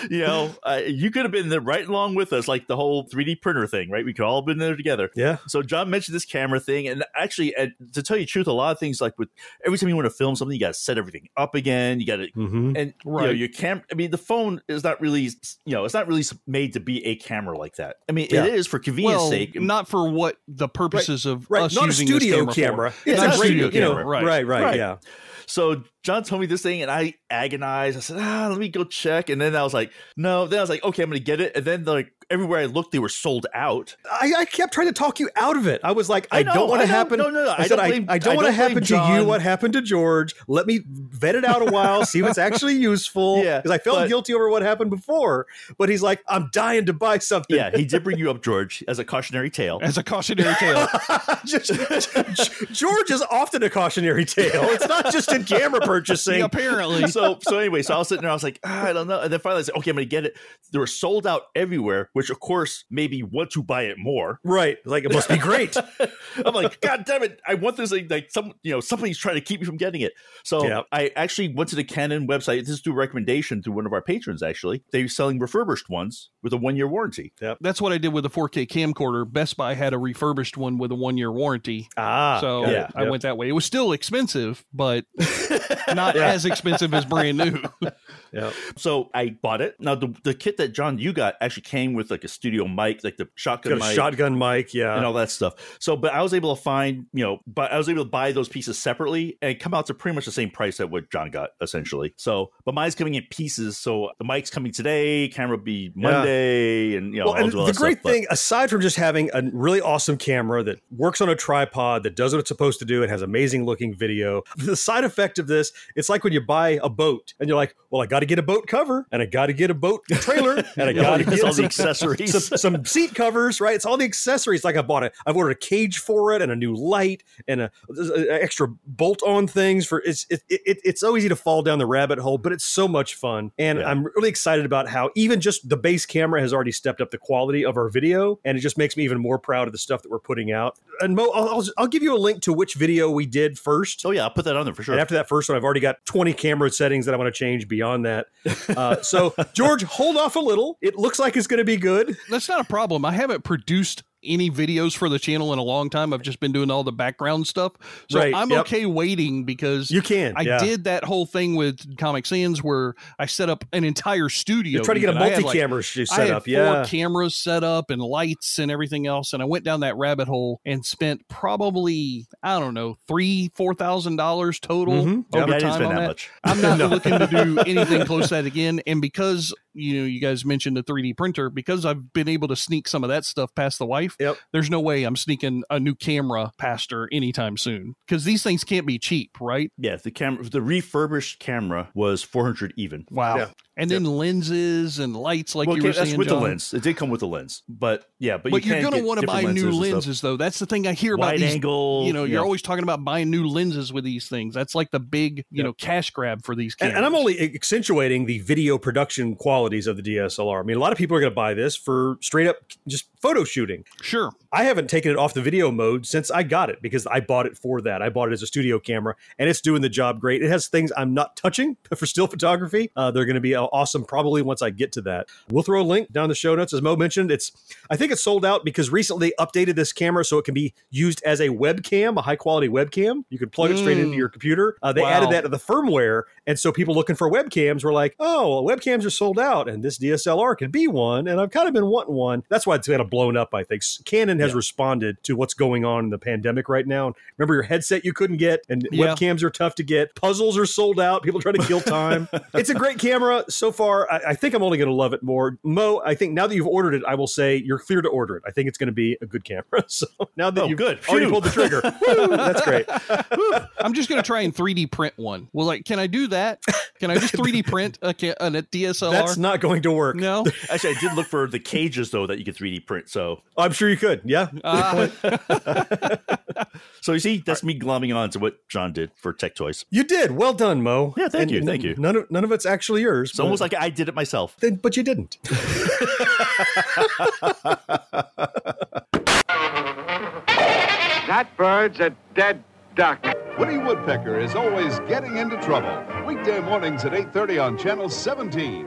one. you know, uh, you could have been there right along with us, like the whole 3D printer thing, right? We could all have been there together. Yeah. So John mentioned this camera thing, and actually, uh, to tell you the truth, a lot of things like with every time you want to film something, you got to set everything up again. You got to, Mhm. and you know, Right. your cam. I mean, the phone is not really, you know, it's not really made to be a camera like that. I mean, Yeah. it is for convenience well, sake. not for what the purposes of Right, us not a using this studio camera. camera. For. It's Not a a great, studio you know, camera, right? right, right, Right. yeah. So John told me this thing, and I agonized. I said, "Ah, let me go check." And then I was like, "No." Then I was like, "Okay, I'm going to get it." And then like everywhere I looked, they were sold out. I, I kept trying to talk you out of it. I was like, I, I know, don't want to happen. No, no, no. I, I said, don't I, blame- I don't I want to don't blame happen to you what happened to George. Let me vet it out a while, see what's actually useful. Yeah, Because I felt but- guilty over what happened before. But he's like, I'm dying to buy something. Yeah, he did bring you up, George, as a cautionary tale. As a cautionary tale. Just- George is often a cautionary tale. It's not just in camera purchasing. Apparently. so so anyway, so I was sitting there, I was like, ah, I don't know. And then finally I said, okay, I'm gonna get it. They were sold out everywhere, which of course made me want to buy it more. Right. Like, it must be great. I'm like, God damn it, I want this thing like some you know, somebody's trying to keep me from getting it. So Yeah. I actually went to the Canon website. This is through recommendation through one of our patrons, actually. They're selling refurbished ones with a one year warranty. Yeah. That's what I did with the 4K camcorder. Best Buy had a refurbished one with a one year warranty. Ah. So got it. I Yep. went that way. It was still expensive, but not Yeah. as expensive as brand new. Yep. So I bought it. Now the, the kit that John you got actually came with like a studio mic, like the shotgun mic. shotgun mic. Yeah. and all that stuff. So, but I was able to find, you know, but I was able to buy those pieces separately and come out to pretty much the same price at what John got essentially. So, but mine's coming in pieces. So the mic's coming today, camera will be Monday, and you know, well, and the great stuff, but- thing, aside from just having a really awesome camera that works on a tripod, that does what it's supposed to do, and has amazing looking video, the side effect of this, it's like when you buy a boat and you're like, well, I got to get a boat cover, and I got to get a boat trailer, and I got to get all the some, accessories. some, some seat covers, right? It's all the accessories. Like I bought a, I've ordered a cage for it, and a new light, and a, a- extra bolt on things for it's it, it, it's so easy to fall down the rabbit hole, but it's so much fun, and Yeah. I'm really excited about how even just the base camera has already stepped up the quality of our video, and it just makes me even more proud of the stuff that we're putting out. And Mo, I'll, I'll, I'll give you a link to which video we did first. Oh yeah, I'll put that on there for sure. And after that first one, I've already got 20 camera settings that I want to change beyond that. Uh, so, George, hold off a little. It looks like it's going to be good. That's not a problem. I haven't produced any videos for the channel in a long time. I've just been doing all the background stuff. So Right, I'm yep. okay waiting because You can. I yeah. did that whole thing with Comic Sans where I set up an entire studio. You're trying to get a even. I had, like, multi-camera sh- I set had up. four Yeah. cameras set up and lights and everything else, and I went down that rabbit hole and spent probably I don't know three four thousand dollars total Mhm. over yeah, time on that that. much. I'm not No. looking to do anything close to that again, and because you know, you guys mentioned the 3D printer because I've been able to sneak some of that stuff past the wife. Yep. There's no way I'm sneaking a new camera past her anytime soon because these things can't be cheap, right? Yeah, the camera, the refurbished camera was 400 even. Wow. Yeah. And then lenses and lights, like well, you were okay, that's saying, with John. the lens. It did come with the lens, but yeah, but, But, you are going to want to buy different new lenses lenses, though. That's the thing I hear about these. angle, You know, you're yeah. always talking about buying new lenses with these things. That's like the big, you know, cash grab for these And, and I'm only accentuating the video production qualities of the DSLR. I mean, a lot of people are going to buy this for straight up just photo shooting. sure. I haven't taken it off the video mode since I got it because I bought it for that. I bought it as a studio camera and it's doing the job great. It has things I'm not touching for still photography. Uh, they're going to be awesome probably once I get to that. We'll throw a link down in the show notes as Mo mentioned. It's I think it's sold out because recently updated this camera so it can be used as a webcam, a high quality webcam. You can plug it straight into Mm. your computer. Uh, they Wow. added that to the firmware and so people looking for webcams were like, "Oh, well, webcams are sold out and this DSLR could be one." And I've kind of been wanting one. That's why it's kind of blown up, I think. Canon has responded to what's going on in the pandemic right now. Remember your headset you couldn't get and Yeah. webcams are tough to get. Puzzles are sold out. People try to kill time. it's a great camera so far. I, I think I'm only going to love it more. Mo, I think now that you've ordered it, I will say you're clear to order it. I think it's going to be a good camera. So now that Oh, you've good. already Phew. pulled the trigger, woo, that's great. I'm just going to try and 3D print one. Well, like, can I do that? Can I just 3D print a, ca- a DSLR? That's not going to work. no. Actually, I did look for the cages though that you could 3D print. So, I'm sure you could. Yeah. Uh, so you see, that's me glomming on to what John did for Tech Toys. You did. Well done, Mo. Yeah, thank And you, thank you. None of none of it's actually yours. It's almost like I did it myself. like, but you didn't. That bird's a dead duck. Woody Woodpecker is always getting into trouble. Weekday mornings at 8:30 on Channel 17.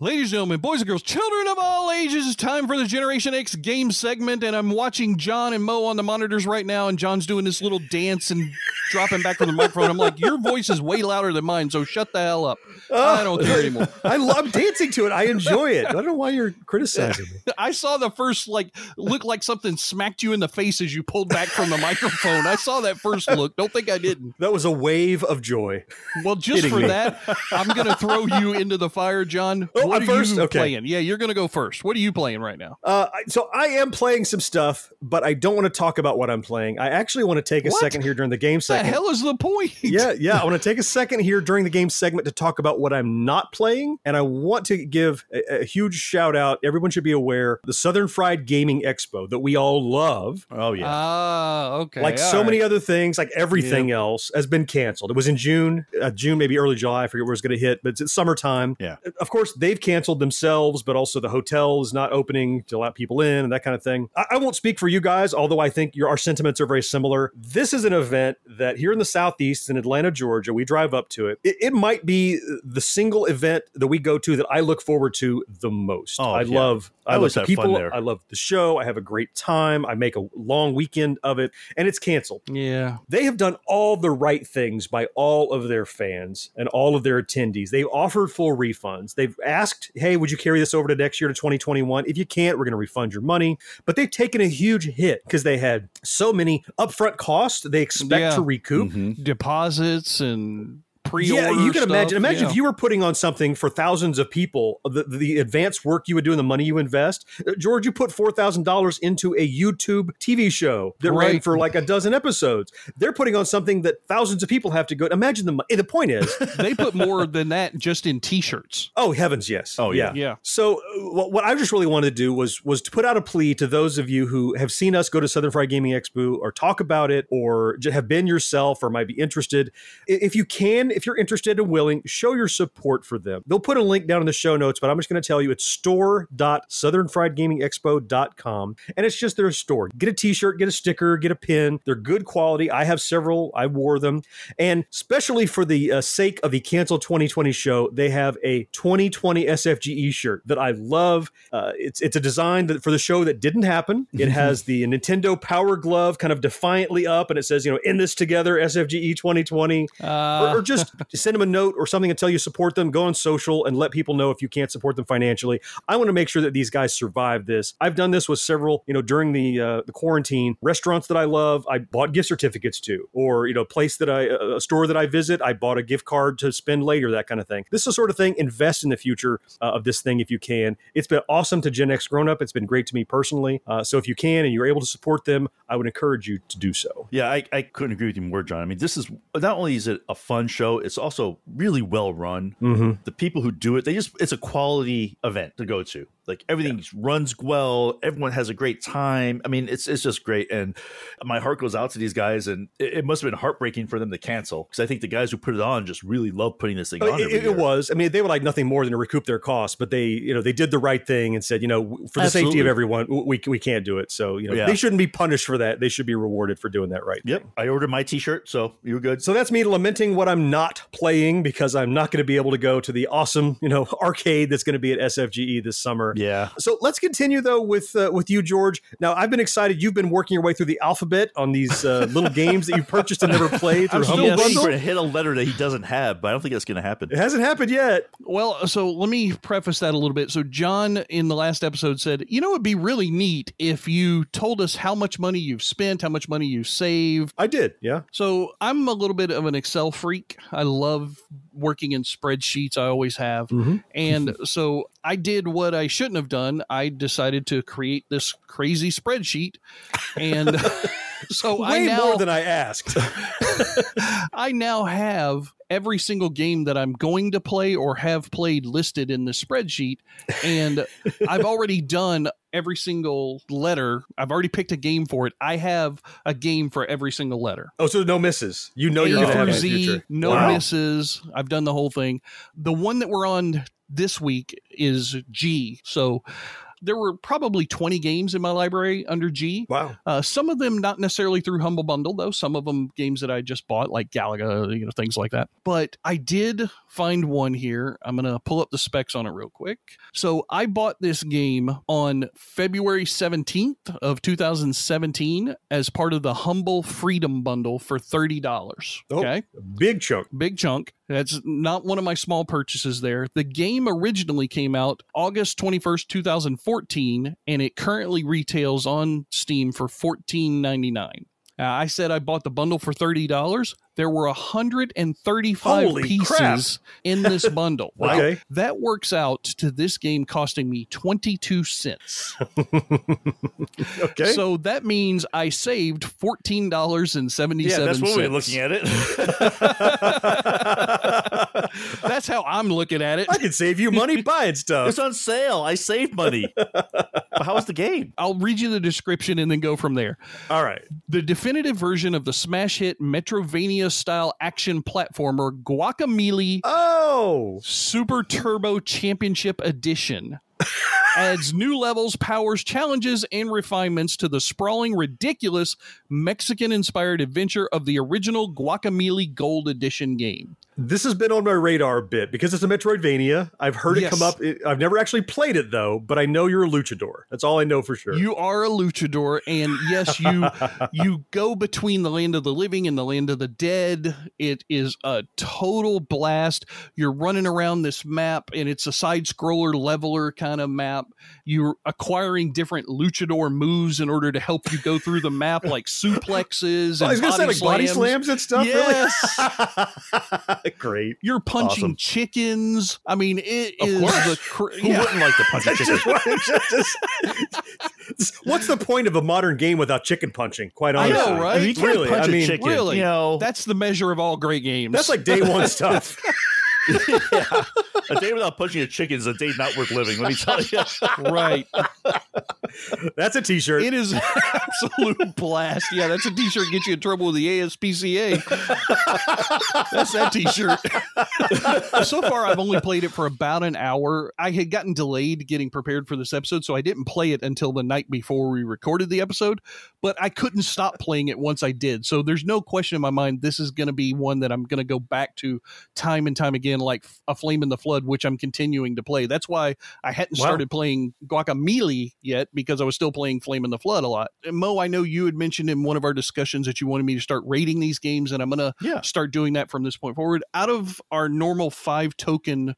Ladies and gentlemen, boys and girls, children of all ages, it's time for the Generation X game segment, and I'm watching John and Mo on the monitors right now, and John's doing this little dance and dropping back from the microphone. I'm like, your voice is way louder than mine, so shut the hell up. I oh. don't care anymore. I love dancing to it. I enjoy it. I don't know why you're criticizing me. I saw the first like look like something smacked you in the face as you pulled back from the microphone. I saw that first look. Don't think I didn't. That was a wave of joy. Well, just Hitting for me. that, I'm gonna throw you into the fire, John. Oh, what I'm are first? you Okay. playing? Yeah, you're gonna go first. What are you playing right now? Uh, so I am playing some stuff, but I don't want to talk about what I'm playing. I actually want to take a What? second here during the game What the segment. hell is the point? yeah, yeah. I want to take a second here during the game segment to talk about what I'm not playing, and I want to give a, a huge shout out. Everyone should be aware the Southern Fried Gaming Expo that we all love. Oh yeah, Ah, okay. like all so right. many other things, like everything else has been canceled. It was in June, uh, June maybe early July. I forget where it's going to hit, but it's summertime. Yeah. Of course, they've canceled themselves, but also the hotel is not opening to let people in and that kind of thing. I, I won't speak for you guys, although I think your our sentiments are very similar. This is an event that here in the southeast in Atlanta, Georgia, we drive up to it. It, it might be the single event that we go to that I look forward to the most. Oh, I yeah. love. I I love the have fun people. there. I love the show. I have a great time. I make a long weekend of it, and it's canceled. Yeah. They have done all the right things by all of their fans and all of their attendees. They've offered full refunds. They've asked, hey, would you carry this over to next year to 2021? If you can't, we're going to refund your money. But they've taken a huge hit because they had so many upfront costs they expect Yeah. to recoup. Mm-hmm. Deposits and pre-order. Yeah, you can stuff. imagine. Imagine Yeah. if you were putting on something for thousands of people, the, the advanced work you would do and the money you invest. Uh, George, you put four thousand dollars into a YouTube TV show that ran for like a dozen episodes. They're putting on something that thousands of people have to go. Imagine the. The point is, they put more than that just in T-shirts. Oh heavens, yes. Oh, yeah. Yeah. So uh, what, what I just really wanted to do was was to put out a plea to those of you who have seen us go to Southern Fried Gaming Expo or talk about it or have been yourself or might be interested. If you can, if you're interested and willing, show your support for them. They'll put a link down in the show notes, but I'm just going to tell you it's store.southernfriedgamingexpo.com and it's just their store. Get a t-shirt, get a sticker, get a pin. They're good quality. I have several. I wore them. And especially for the uh, sake of the canceled 2020 show, they have a 2020 SFGE shirt that I love. Uh, it's it's a design that for the show that didn't happen. It has the Nintendo Power Glove kind of defiantly up, and it says, you know, in this together, SFGE 2020. Uh, or, or just send them a note or something and tell you support them. Go on social and let people know if you can't support them financially. I want to make sure that these guys survive this. I've done this with several, you know, during the uh, the quarantine restaurants that I love. I bought gift certificates to, or you know, place that I a store that I visit. I bought a gift card to spend later, that kind of thing. This is the sort of thing. Invest in the future uh, of this thing if you can. It's been awesome to Gen X Grown Up. It's been great to me personally. Uh, so if you can and you're able to support them, I would encourage you to do so. Yeah, I, I couldn't agree with you more, John. I mean, this is not only is it a fun show, it's also really well run. Mhm. The people who do it, they just it's a quality event to go to. Like everything runs well, everyone has a great time. I mean, it's it's just great, and my heart goes out to these guys. And it, it must have been heartbreaking for them to cancel because I think the guys who put it on just really love putting this thing oh, on. Oh, It, it- it was. I mean, they would like nothing more than to recoup their costs, but they, you know, they did the right thing and said, you know, for the safety of everyone, we we can't do it. So, you know, Yeah. they shouldn't be punished for that. They should be rewarded for doing that right. Yep, I ordered my T-shirt, so you're good. So that's me lamenting what I'm not playing because I'm not going to be able to go to the awesome, you know, arcade that's going to be at SFGE this summer. Yeah. So let's continue though with uh, with you, George. Now I've been excited. You've been working your way through the alphabet on these uh, little games that you purchased and never played through I'm still Humble waiting for to hit a letter that he doesn't have, but I don't think that's going to happen. It hasn't happened yet. Well, so let me preface that a little bit. So, John in the last episode said, you know, it'd be really neat if you told us how much money you've spent, how much money you saved. I did, yeah. So, I'm a little bit of an Excel freak. I love working in spreadsheets, I always have. Mm-hmm. And so, I did what I shouldn't have done. I decided to create this crazy spreadsheet. And so, I Way now. more than I asked. I now have every single game that I'm going to play or have played listed in the spreadsheet. And I've already done every single letter. I've already picked a game for it. I have a game for every single letter. Oh, so no misses. You know A you're going to have through Z, future. no Wow. misses. I've done the whole thing. The one that we're on this week is G. So there were probably 20 games in my library under G. Wow. Uh, some of them not necessarily through Humble Bundle, though. Some of them games that I just bought, like Galaga, you know, things like that. But I did find one here. I'm going to pull up the specs on it real quick. So I bought this game on February 17th of 2017 as part of the Humble Freedom Bundle for $30. Oh, Okay. Big chunk. Big chunk. That's not one of my small purchases there. The game originally came out August 21st, 2014, and it currently retails on Steam for $14.99. Uh, I said I bought the bundle for $30. There were 135 Holy pieces crap. in this bundle. Wow. Okay. That works out to this game costing me 22 cents. Okay. So that means I saved $14.77. Yeah, that's one way of looking at it. That's how I'm looking at it. I can save you money buying stuff. it's on sale. I saved money. how was the game? I'll read you the description and then go from there. All right. The definitive version of the smash hit Metroidvania style action platformer Guacamelee Oh. Super Turbo Championship Edition adds new levels, powers, challenges, and refinements to the sprawling, ridiculous Mexican inspired adventure of the original Guacamelee Gold Edition game. This has been on my radar a bit because it's a Metroidvania. I've heard it come up. It- I've never actually played it though, but I know you're a luchador. That's all I know for sure. You are a luchador, and yes, you you go between the land of the living and the land of the dead. It is a total blast. You're running around this map, and it's a side scroller leveler kind of map. You're acquiring different luchador moves in order to help you go through the map, like suplexes. Oh, I was and gonna say body like body slams. slams and stuff. Yes. Really? Great. You're punching Awesome. chickens. I mean, it Of is course. the cr- Who wouldn't like to punch a chicken? what- just- what's the point of a modern game without chicken punching? Quite I honestly, know, right? If you can't Really, punch I a mean, chicken, really, you know, that's the measure of all great games. that's like day one stuff. yeah. a day without punching a chicken is a day not worth living. Let me tell you. right. That's a T-shirt. It is absolute blast. Yeah, that's a T-shirt get you in trouble with the ASPCA. that's that T-shirt. so far, I've only played it for about an hour. I had gotten delayed getting prepared for this episode, so I didn't play it until the night before we recorded the episode. But I couldn't stop playing it once I did. So there's no question in my mind this is going to be one that I'm going to go back to time and time again, like a Flame in the Flood, which I'm continuing to play. That's why I hadn't Wow. started playing Guacamelee yet because I was still playing Flame in the Flood a lot. And Mo, I know you had mentioned in one of our discussions that you wanted me to start rating these games, and I'm going to Yeah. start doing that from this point forward. Out of our normal five token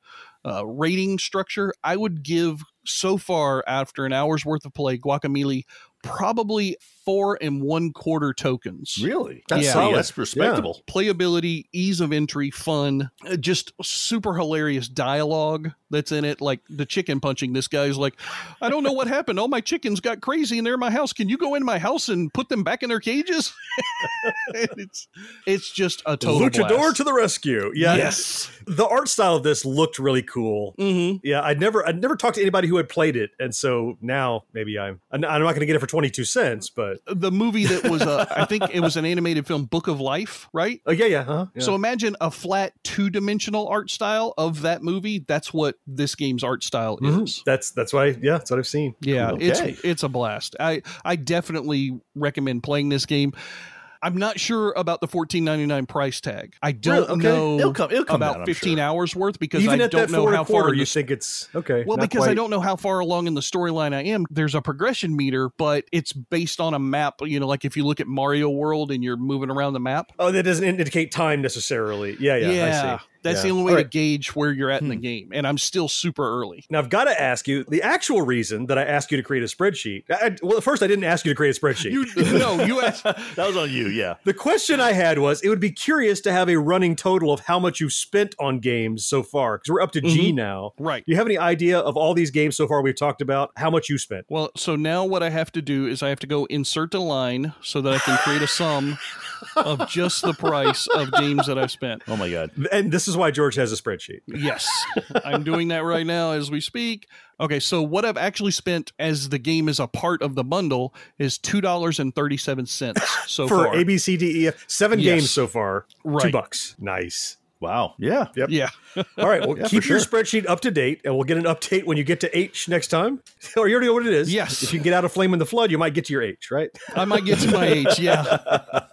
uh, rating structure, I would give so far after an hour's worth of play, Guacamelee probably four and one quarter tokens. Really? That's Yeah. solid. That's respectable. Playability, ease of entry, fun, uh, just super hilarious dialogue that's in it. Like the chicken punching. This guy's like, I don't know what happened. All my chickens got crazy and they're in my house. Can you go in my house and put them back in their cages? it's it's just a total Luchador blast. to the rescue. Yeah. Yes. The art style of this looked really cool. Mm-hmm. Yeah, I'd never, I'd never talked to anybody who had played it, and so now maybe I'm, I'm not going to get it for twenty two cents, but The movie that was, uh, I think it was an animated film, Book of Life, right? oh yeah, yeah, huh? Yeah. So imagine a flat two dimensional art style of that movie. That's what this game's art style Mhm. is. that's that's why, yeah, that's what I've seen. Yeah, Okay. it's it's a blast. I I definitely recommend playing this game. I'm not sure about the 14.99 price tag. I don't Really? Okay. know It'll come- it'll come about I'm 15 sure. hours worth because Even I don't know how and a quarter, far you think it's okay? well, because I don't know how far along in the storyline I am. There's a progression meter, but it's based on a map. You know, like if you look at Mario World and you're moving around the map. Oh, that doesn't indicate time necessarily. Yeah, yeah, I see. That's Yeah. the only way All to gauge where you're at in the game. And I'm still super early. Now I've got to ask you the actual reason that I asked you to create a spreadsheet. I, well, at first I didn't ask you to create a spreadsheet. You no, you asked. That was on you. Yeah. The question I had was it would be curious to have a running total of how much you've spent on games so far because we're up to G Mhm. now. Right. Do you have any idea of all these games so far we've talked about how much you spent? Well, so now what I have to do is I have to go insert a line so that I can create a sum of just the price of games that I've spent. Oh my god. And this is why George has a spreadsheet. Yes, I'm doing that right now as we speak. Okay, so what I've actually spent as the game is a part of the bundle is two dollars and thirty seven cents so For far. A, B, C, D, E, F, seven Yes. games so far. Two bucks. Nice. Wow. Yeah. Yep. yeah, All right. Well, Yeah, keep for your sure. spreadsheet up to date, and we'll get an update when you get to H next time. or you already know what it is. Yes. If you can get out of Flame in the Flood, you might get to your H, right? I might get to my H. Yeah,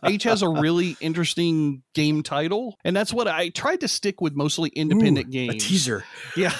H has a really interesting game title, and that's what I tried to stick with mostly independent Ooh, games. A teaser. Yeah.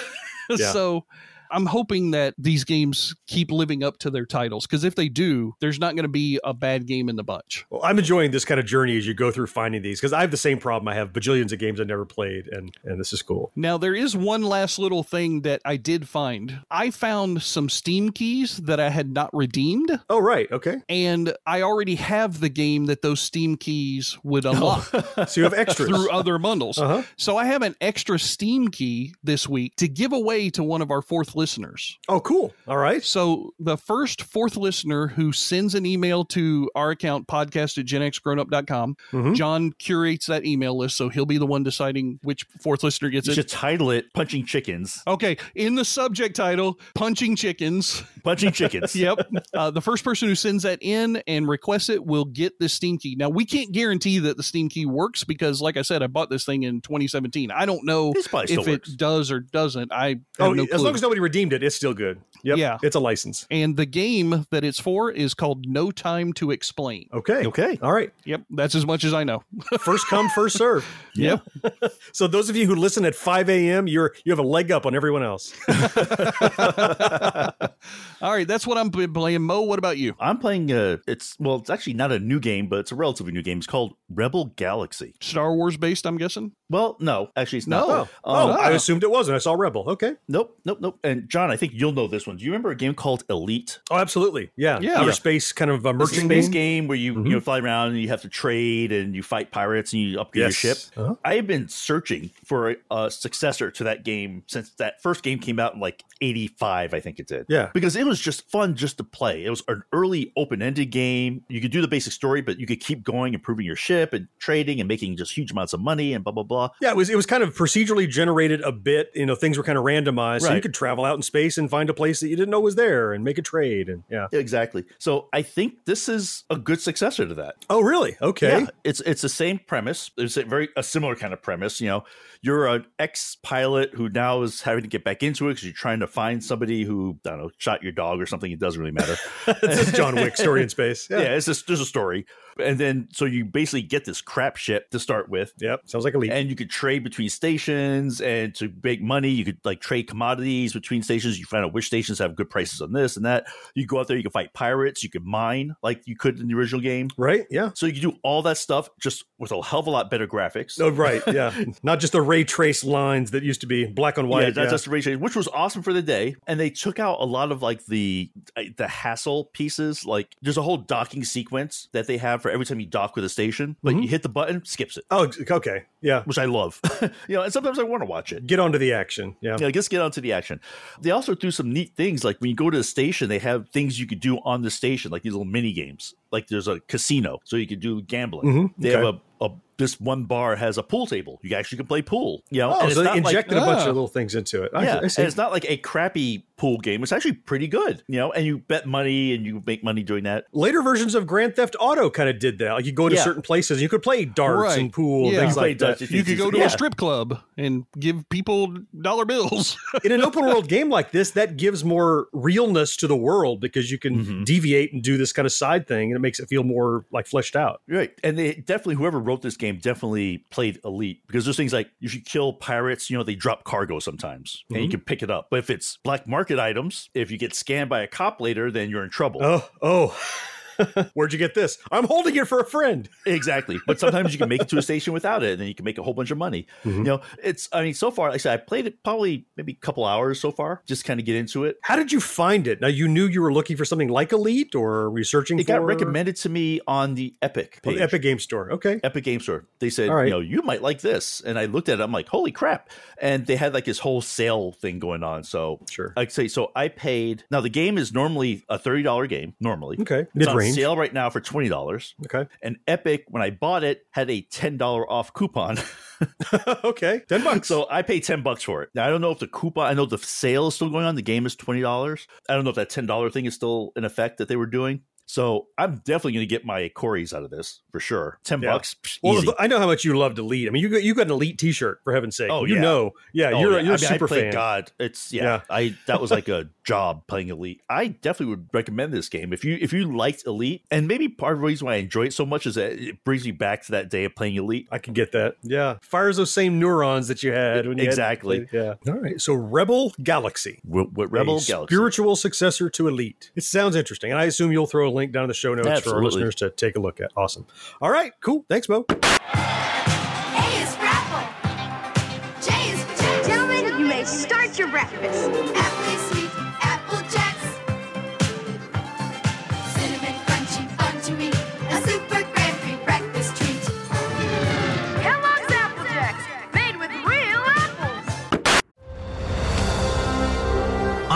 Yeah. so I'm hoping that these games keep living up to their titles because if they do, there's not going to be a bad game in the bunch. Well, I'm enjoying this kind of journey as you go through finding these because I have the same problem. I have bajillions of games I've never played, and and this is cool. Now, there is one last little thing that I did find. I found some Steam keys that I had not redeemed, Oh, right. Okay. and I already have the game that those Steam keys would unlock So you have extras. through other bundles. Uh-huh. So I have an extra Steam key this week to give away to one of our fourth listeners. Oh, cool. All right. So the first fourth listener who sends an email to our account podcast at genxgrownup.com, Mhm. John curates that email list, so he'll be the one deciding which fourth listener gets You it. should title it "Punching Chickens." Okay, in the subject title, punching chickens. Punching chickens. yep. Uh, the first person who sends that in and requests it will get the Steam key. Now, we can't guarantee that the Steam key works because, like I said, I bought this thing in 2017. I don't know if still it does or doesn't. I Oh, no as long as nobody redeemed it, it's still good. Yep. Yeah. It's a license. and the game that it's for is called No Time to Explain. Okay. Okay. All right. Yep, that's as much as I know. First come, first serve. Yep. So those of you who listen at 5 a.m., you're you have a leg up on everyone else. All right, that's what I'm playing. Mo, what about you? I'm playing. Uh, it's well, it's actually not a new game, but it's a relatively new game. It's called Rebel Galaxy. Star Wars based, I'm guessing. Well, no, actually, it's No. not. Oh, Um, I assumed it wasn't. I saw Rebel. Okay. Nope, nope, nope. And John, I think you'll know this one. Do you remember a game called Elite? Oh, absolutely. Yeah. Yeah. Outer Yeah. space kind of a It's a merchant space game. game where you you know fly around and you have to trade and you fight pirates and you upgrade Yes. your ship. Uh-huh. I have been searching for a, a successor to that game since that first game came out in like '85, I think it did. Yeah. because it was just fun just to play. It was an early open-ended game. You could do the basic story, but you could keep going, improving your ship and trading and making just huge amounts of money and blah blah blah. Yeah, it was it was kind of procedurally generated a bit. You know, things were kind of randomized, so you could travel out in space and find a place that you didn't know was there and make a trade. And yeah. Exactly. So I think this is a good successor to that. Oh, really? Okay. Yeah, it's it's the same premise. It's a very a similar kind of premise. You know, you're an ex pilot who now is having to get back into it because you're trying to find somebody who I don't know shot your dog or something. It doesn't really matter. it's just John Wick story in space. yeah. Yeah. it's just there's a story, and then so you basically get this crap ship to start with. Yep. Sounds like Elite. And you could trade between stations and to make money. You could like trade commodities between stations. You find out which stations have good prices on this and that. You go out there, you can fight pirates, you can mine like you could in the original game. Right? Yeah. So you can do all that stuff just with a hell of a lot better graphics. Oh, right. Yeah. Not just the ray trace lines that used to be black and white. yeah, that's just the ray tracing, which was awesome for the day. And they took out a lot of like the the hassle pieces. Like there's a whole docking sequence that they have for every time you dock with a station, but you hit the button, skips it, Oh, okay. Yeah. which I love. you know, and sometimes I want to watch it. Get on to the action. Yeah. Yeah, let's get on to the action. They also do some neat things. Like when you go to the station, they have things you could do on the station, like these little mini games. Like there's a casino, so you could do gambling. Mhm, They have okay. a, a this one bar has a pool table. You actually can play pool. You know, Oh, and so it's they not like- injected a bunch Ah. of little things into it. I- yeah, I and it's not like a crappy pool game. It's actually pretty good, you know. And you bet money and you make money doing that. Later versions of Grand Theft Auto kind of did that. Like you go to Yeah. certain places, you could play darts Right. and pool, Yeah. things You like that. You could go to Yeah. a strip club and give people dollar bills. In an open world game like this, that gives more realness to the world because you can Mm-hmm. deviate and do this kind of side thing, and it makes it feel more like fleshed out. Right. And they definitely, whoever wrote this game definitely played Elite because there's things like you should kill pirates, you know, they drop cargo sometimes and you mm-hmm. can pick it up. But if it's black market items, if you get scanned by a cop later, then you're in trouble. Oh, oh. Where'd you get this? I'm holding it for a friend. Exactly. But sometimes you can make it to a station without it and then you can make a whole bunch of money. Mm-hmm. You know, it's, I mean, so far, like I said, I played it probably maybe a couple hours so far, just kind of get into it. How did you find it? Now you knew you were looking for something like Elite or researching It for got recommended to me on the Epic Oh, the Epic Game Store. Okay. Epic Game Store. They said, right. you know, you might like this. And I looked at it, I'm like, holy crap. And they had like this whole sale thing going on. So Sure. I'd say so I paid now the game is normally a $30 game, normally. Okay. It's on sale right now for $20. Okay. And Epic, when I bought it, had a $10 off coupon. okay. Ten bucks. so I paid 10 bucks for it. Now I don't know if the coupon I know the sale is still going on. The game is $20. I don't know if that $10 thing is still in effect that they were doing. So I'm definitely going to get my Corys out of this for sure. Ten Yeah. bucks, psh, Well, easy. I know how much you loved Elite. I mean, you got you got an Elite T-shirt for heaven's sake. Oh, you yeah. know, yeah, Oh, you're yeah. a, you're I a mean, super I played fan. God, it's yeah, Yeah. I that was like a job playing Elite. I definitely would recommend this game if you if you liked Elite, and maybe part of the reason why I enjoy it so much is that it brings me back to that day of playing Elite. I can get that. Yeah, fires those same neurons that you had when you Exactly. played- yeah. All right. So Rebel Galaxy, What, what Rebel a Galaxy? spiritual successor to Elite. It sounds interesting, and I assume you'll throw a link down in the show notes for our listeners to take a look at. Awesome. All right. Cool. Thanks, Mo.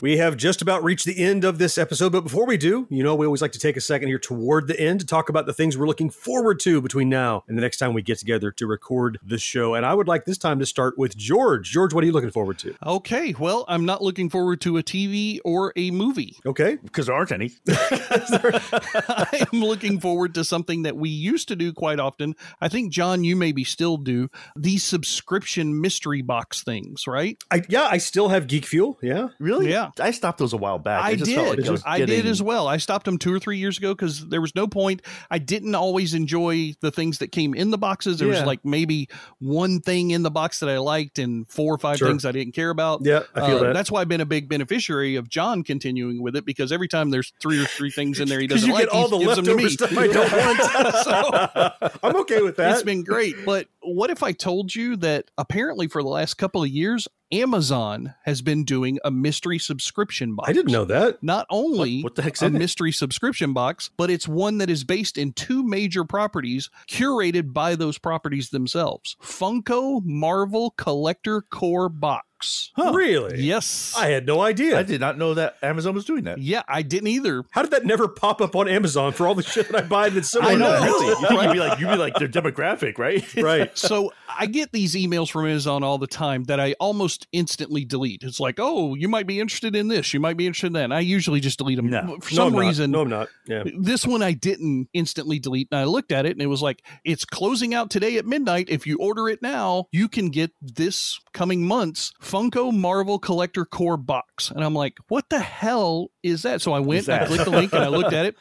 We have just about reached the end of this episode, but before we do, you know, we always like to take a second here toward the end to talk about the things we're looking forward to between now and the next time we get together to record the show. And I would like this time to start with George. George, what are you looking forward to? Okay, well, I'm not looking forward to a TV or a movie. Okay. Because there aren't any. I am looking forward to something that we used to do quite often. I think, John, you maybe still do these subscription mystery box things, right? I, yeah, I still have Geek Fuel. Yeah. Really? Yeah. I stopped those a while back. I, just did. felt like I, was I did as well. I stopped them two or three years ago because there was no point. I didn't always enjoy the things that came in the boxes. There Yeah. was like maybe one thing in the box that I liked and four or five Sure. things I didn't care about. Yeah, I feel Uh, that. That's why I've been a big beneficiary of John continuing with it because every time there's three or three things in there he doesn't you like, get all he the gives them to leftover me. stuff I don't want. so, I'm okay with that. It's been great. But what if I told you that apparently for the last couple of years, Amazon has been doing a mystery subscription box? I didn't know that. Not only What the heck's a in it? mystery subscription box, but it's one that is based in two major properties curated by those properties themselves Funko Marvel Collector Core Box. Really? Yes. I had no idea. I did not know that Amazon was doing that. yeah, I didn't either. How did that never pop up on Amazon for all the shit that I buy that's similar? I know. Really? You think you'd be like you'd be like their demographic, right? Right. so I get these emails from Amazon all the time that I almost instantly delete. It's like, oh, you might be interested in this. You might be interested in that. And I usually just delete them. No. For some I'm reason, No, I'm not. Yeah. this one I didn't instantly delete. And I looked at it and it was like, it's closing out today at midnight. If you order it now, you can get this coming month's Funko Marvel Collector Core box. And I'm like, what the hell is that? So I went I clicked the link and I looked at it.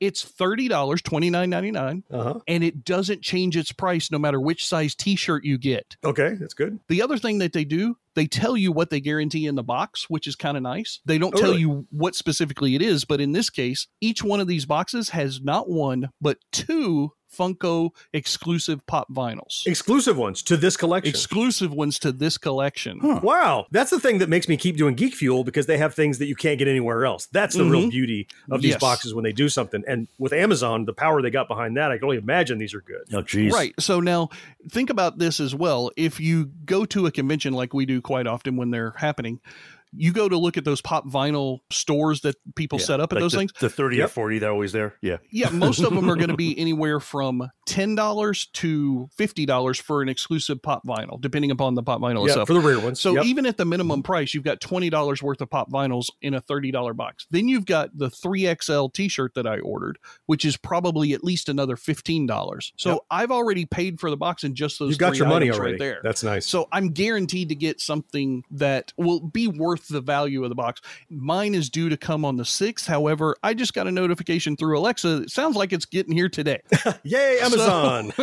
It's $30, $29.99, Uh-huh. and it doesn't change its price no matter which size t shirt you get. Okay, that's good. The other thing that they do, they tell you what they guarantee in the box, which is kind of nice. They don't Oh, tell really? you what specifically it is, but in this case, each one of these boxes has not one, but two Funko exclusive pop vinyls. Exclusive ones to this collection. Exclusive ones to this collection. Wow, that's the thing that makes me keep doing Geek Fuel because they have things that you can't get anywhere else. That's the real Mhm. beauty of these Yes. boxes when they do something. And with Amazon, the power they got behind that, I can only imagine these are good. Oh, jeez. Right. So now think about this as well. If you go to a convention like we do quite often when they're happening, you go to look at those pop vinyl stores that people Yeah. set up at Like those the, things. The 30 Yep. or 40, they're always there. Yeah. Yeah, most of them are going to be anywhere from ten dollars to fifty dollars for an exclusive pop vinyl, depending upon the pop vinyl Yeah, itself. for the rare ones. So Yep. even at the minimum price, you've got twenty dollars worth of pop vinyls in a thirty dollar box. Then you've got the three XL T-shirt that I ordered, which is probably at least another fifteen dollars. So Yep. I've already paid for the box and just those. you got your money already. right there. That's nice. So I'm guaranteed to get something that will be worth the value of the box. Mine is due to come on the 6th. However, I just got a notification through Alexa. It sounds like it's getting here today. Yay, Amazon!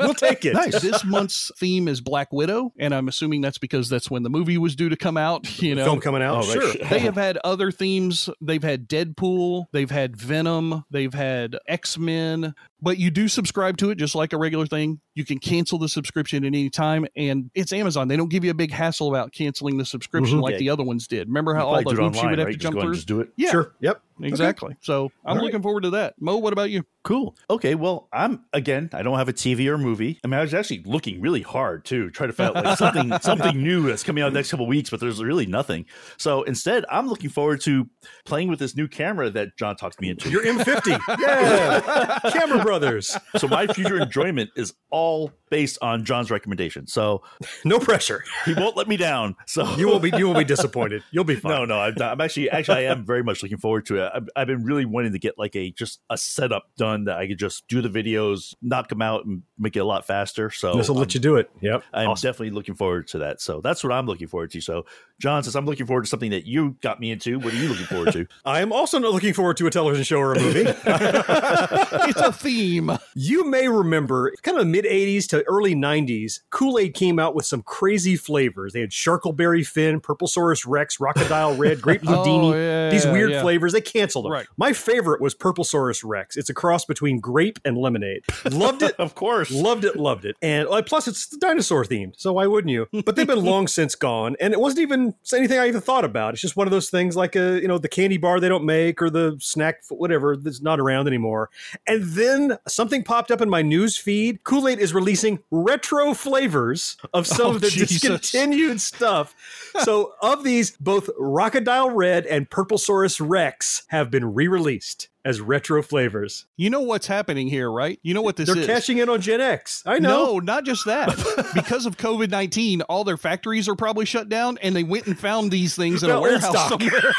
we'll take it. Nice. This month's theme is Black Widow, and I'm assuming that's because that's when the movie was due to come out. You know, Film coming out. Oh, right. sure. they have had other themes. They've had Deadpool, they've had Venom, they've had X Men. But you do subscribe to it just like a regular thing. You can cancel the subscription at any time, and it's Amazon. They don't give you a big hassle about canceling the subscription Mhm. like Yeah. the other ones did. Remember how You all probably the do it you would have right? to Just jump go and through? just do it. Yeah, Sure. Yep. Exactly. So I'm All right. looking forward to that. Mo, what about you? Cool. Okay. Well, I'm again. I don't have a TV or movie. I mean, I was actually looking really hard to try to find out like something something new that's coming out the next couple weeks, but there's really nothing. So instead, I'm looking forward to playing with this new camera that John talked me into. Your M50. Yeah. Camera Brothers. so my future enjoyment is all based on John's recommendation. So No pressure. he won't let me down. So You won't be. You won't be disappointed. You'll be fine. No, no, I'm, I'm actually, actually, I am very much looking forward to it. I've, I've been really wanting to get like a just a setup done that I could just do the videos, knock them out, and make it a lot faster. So This will let you do it. Yep. I'm Awesome. definitely looking forward to that. So that's what I'm looking forward to. So, John, since I'm looking forward to something that you got me into, what are you looking forward to? I am also not looking forward to a television show or a movie. it's a theme. You may remember, kind of mid 80s to early 90s, Kool Aid came out with some crazy flavors. They had Sharkleberry Fin, Purple Saurus Rex, Crocodile Red, Grape Oh, yeah, these weird yeah. flavors. They canceled them. Right. My favorite was Purplesaurus Rex. It's a cross between grape and lemonade. Loved it. of course. Loved it, loved it. And uh, plus, it's dinosaur themed, so why wouldn't you? But they've been long since gone, and it wasn't even anything I even thought about. It's just one of those things like a you know the candy bar they don't make or the snack whatever that's not around anymore. And then something popped up in my news feed. Kool Aid is releasing retro flavors of some Oh, of the Jesus. discontinued stuff. So of these, both Rockadile Red and Purplesaurus Rex have been re-released as retro flavors. You know what's happening here, right? You know what this They're is. cashing in on Gen X. I know. No, not just that. because of COVID 19, all their factories are probably shut down, and they went and found these things in They're a warehouse stock. somewhere.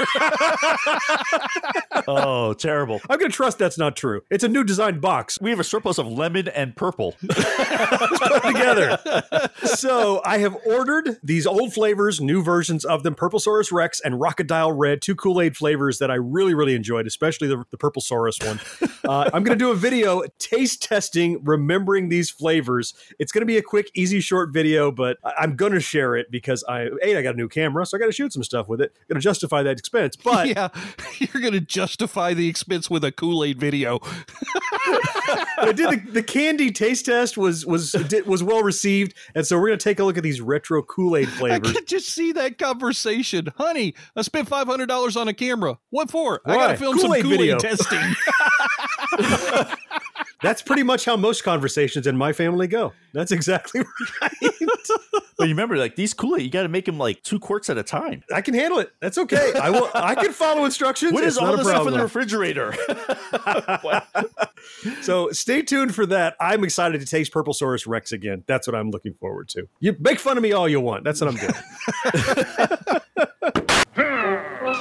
oh, terrible. I'm going to trust that's not true. It's a new design box. We have a surplus of lemon and purple. put together. so I have ordered these old flavors, new versions of them, Purplesaurus Rex and Rockadile Red, two Kool-Aid flavors that I really, really enjoyed, especially the, the One. Uh, I'm going to do a video taste testing, remembering these flavors. It's going to be a quick, easy, short video, but I- I'm going to share it because I, A, I got a new camera, so I got to shoot some stuff with it. Going to justify that expense. But yeah, you're going to justify the expense with a Kool Aid video. I did the, the candy taste test was was did, was well received, and so we're gonna take a look at these retro Kool Aid flavors. I could just see that conversation. Honey, I spent $500 on a camera. What for? I gotta film Kool-Aid some Kool. Aid testing. That's pretty much how most conversations in my family go. That's exactly right. But you remember, like these Kool Aid, you got to make them like two quarts at a time. I can handle it. That's okay. I will. I can follow instructions. What It's all a this stuff in the refrigerator? So stay tuned for that. I'm excited to taste Purplesaurus Rex again. That's what I'm looking forward to. You make fun of me all you want. That's what I'm doing.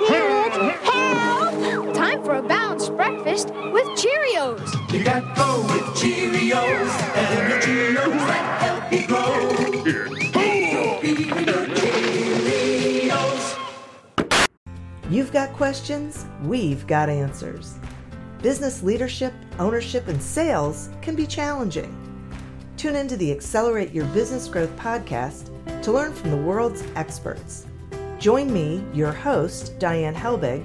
Kids, help! Time for a balanced breakfast with Cheerios. You got go with Cheerios and the Cheerios that help you grow. You've got questions, we've got answers. Business leadership, ownership, and sales can be challenging. Tune into the Accelerate Your Business Growth podcast to learn from the world's experts. Join me, your host, Diane Helbig,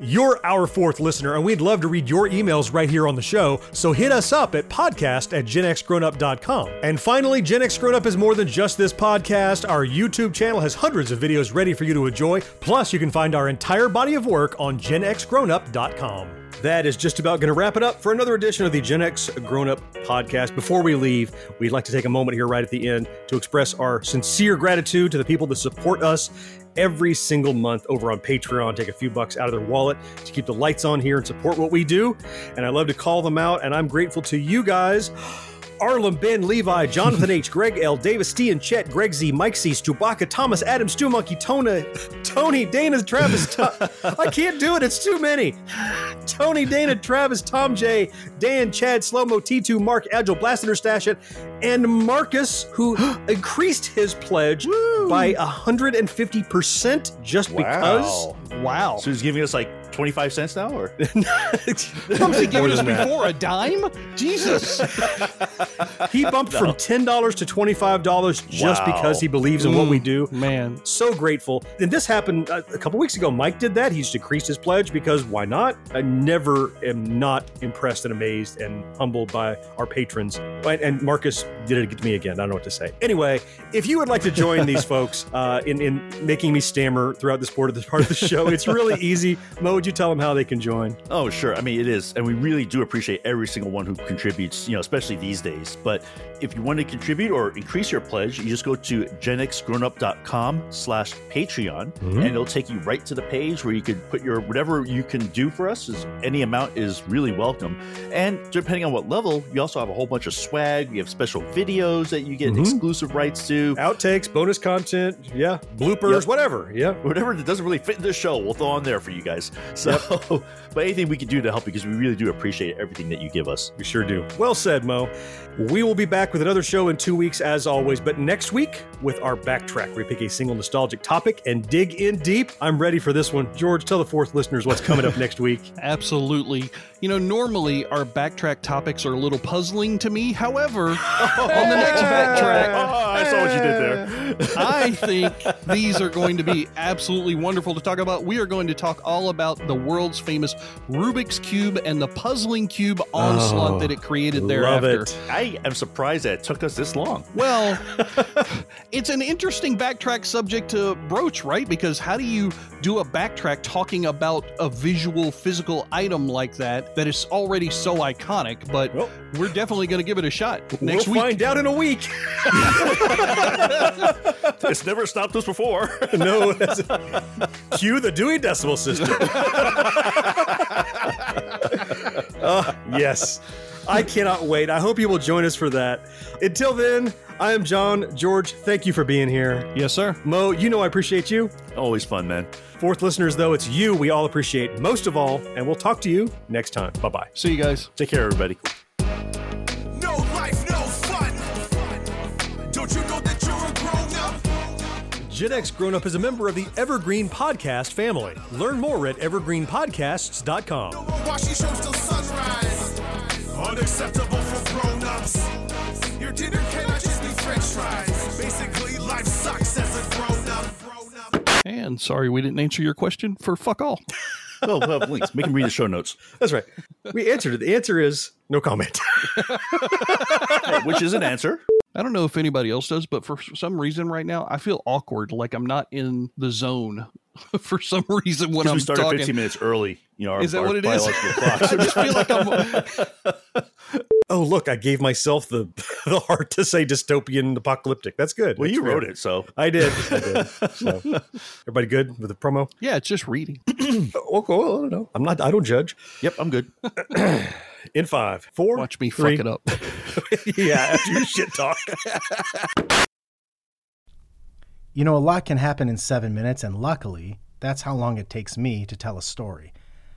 You're our fourth listener, and we'd love to read your emails right here on the show, so hit us up at podcast at genxgrownup.com. And finally, Gen X Grown Up is more than just this podcast. Our YouTube channel has hundreds of videos ready for you to enjoy, plus you can find our entire body of work on genxgrownup.com. That is just about going to wrap it up for another edition of the Gen X Grown Up podcast. Before we leave, we'd like to take a moment here right at the end to express our sincere gratitude to the people that support us every single month over on Patreon. Take a few bucks out of their wallet to keep the lights on here and support what we do. And I love to call them out, and I'm grateful to you guys. Arlen, Ben, Levi, Jonathan H, Greg L, Davis T and Chet, Greg Z, Mike C, Chewbacca, Thomas, Adam, Stu Monkey, Tona, Tony, Dana, Travis. To- I can't do it. It's too many. Tony, Dana, Travis, Tom J, Dan, Chad, Slowmo, T2, Mark, Agile, Blaster Stash It, and Marcus, who increased his pledge by 150% just because. Wow. So he's giving us like 25 cents now, or? What was he giving us before? A dime? Jesus. he bumped from $10 to $25 just Wow. because he believes in what we do. Man. So grateful. And this happened uh, a couple weeks ago. Mike did that. He's decreased his pledge because why not? I never am not impressed and amazed and humbled by our patrons. And, and Marcus did it to me again. I don't know what to say. Anyway, if you would like to join these folks uh, in, in making me stammer throughout this part of this part of the show, it's really easy. Mo, would you tell them how they can join? Oh, sure. I mean, it is. And we really do appreciate every single one who contributes, you know, especially these days. But if you want to contribute or increase your pledge, you just go to genxgrownup.com slash Patreon, Mhm. and it'll take you right to the page where you could put your whatever you can do for us. Is any amount is really welcome. And depending on what level, you also have a whole bunch of swag. We have special videos that you get Mhm. exclusive rights to. Outtakes, bonus content, yeah, bloopers, Yep. whatever. Yeah. Whatever that doesn't really fit in the show, we'll throw on there for you guys. So, but anything we can do to help you because we really do appreciate everything that you give us. We sure do. Well said, Mo. We will be back with another show in two weeks, as always. But next week, with our backtrack, we pick a single nostalgic topic and dig in deep. I'm ready for this one. George, tell the fourth listeners what's coming up next week. Absolutely. You know, normally our backtrack topics are a little puzzling to me. However, on the next backtrack, Oh, I saw what you did there. I think these are going to be absolutely wonderful to talk about. We are going to talk all about the world's famous Rubik's Cube and the puzzling cube onslaught Oh, that it created oh, love thereafter. it. I am surprised that it took us this long. Well, it's an interesting backtrack subject to broach, right? Because how do you do a backtrack talking about a visual, physical item like that that is already so iconic? But we're definitely going to give it a shot next we'll week. find out in a week. it's never stopped us before. no. Cue the Dewey Decimal System. Ah, yes. I cannot wait. I hope you will join us for that. Until then, I am John. George, thank you for being here. Yes, sir. Mo, you know I appreciate you. Always fun, man. Fourth listeners, though, it's you we all appreciate most of all, and we'll talk to you next time. Bye bye. See you guys. Take care, everybody. Gen X Grown Up is a member of the Evergreen Podcast family. Learn more at evergreenpodcasts.com. Watching shows till sunrise. Unacceptable for grown ups. Your dinner cannot just be french fries. Basically, life sucks as a grown up. And sorry we didn't answer your question for fuck all. Oh, we'll have links. Make him read the show notes. That's right. We answered it. The answer is no comment. Which is an answer. I don't know if anybody else does, but for some reason right now, I feel awkward, like I'm not in the zone for some reason when I'm we started talking. 15 minutes early. You know, our, Is that our what it is? I just feel like I'm. oh, look, I gave myself the, the heart to say dystopian apocalyptic. That's good. Well, That's you fair. wrote it, so I did. I did. So, everybody good with the promo? Yeah, it's just reading. Oh, okay, well, I don't know. I'm not. I don't judge. Yep, I'm good. In five, four, Watch me three- fuck it up. yeah, after your shit talk. You know, a lot can happen in seven minutes, and luckily, that's how long it takes me to tell a story.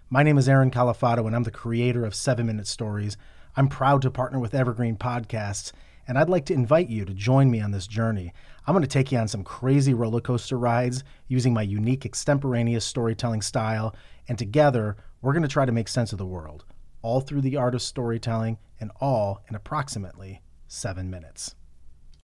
My name is Aaron Califano, and I'm the creator of Seven Minute Stories. I'm proud to partner with Evergreen Podcasts, and I'd like to invite you to join me on this journey. I'm going to take you on some crazy roller coaster rides using my unique extemporaneous storytelling style, and together, we're going to try to make sense of the world, all through the art of storytelling, and all in approximately seven minutes.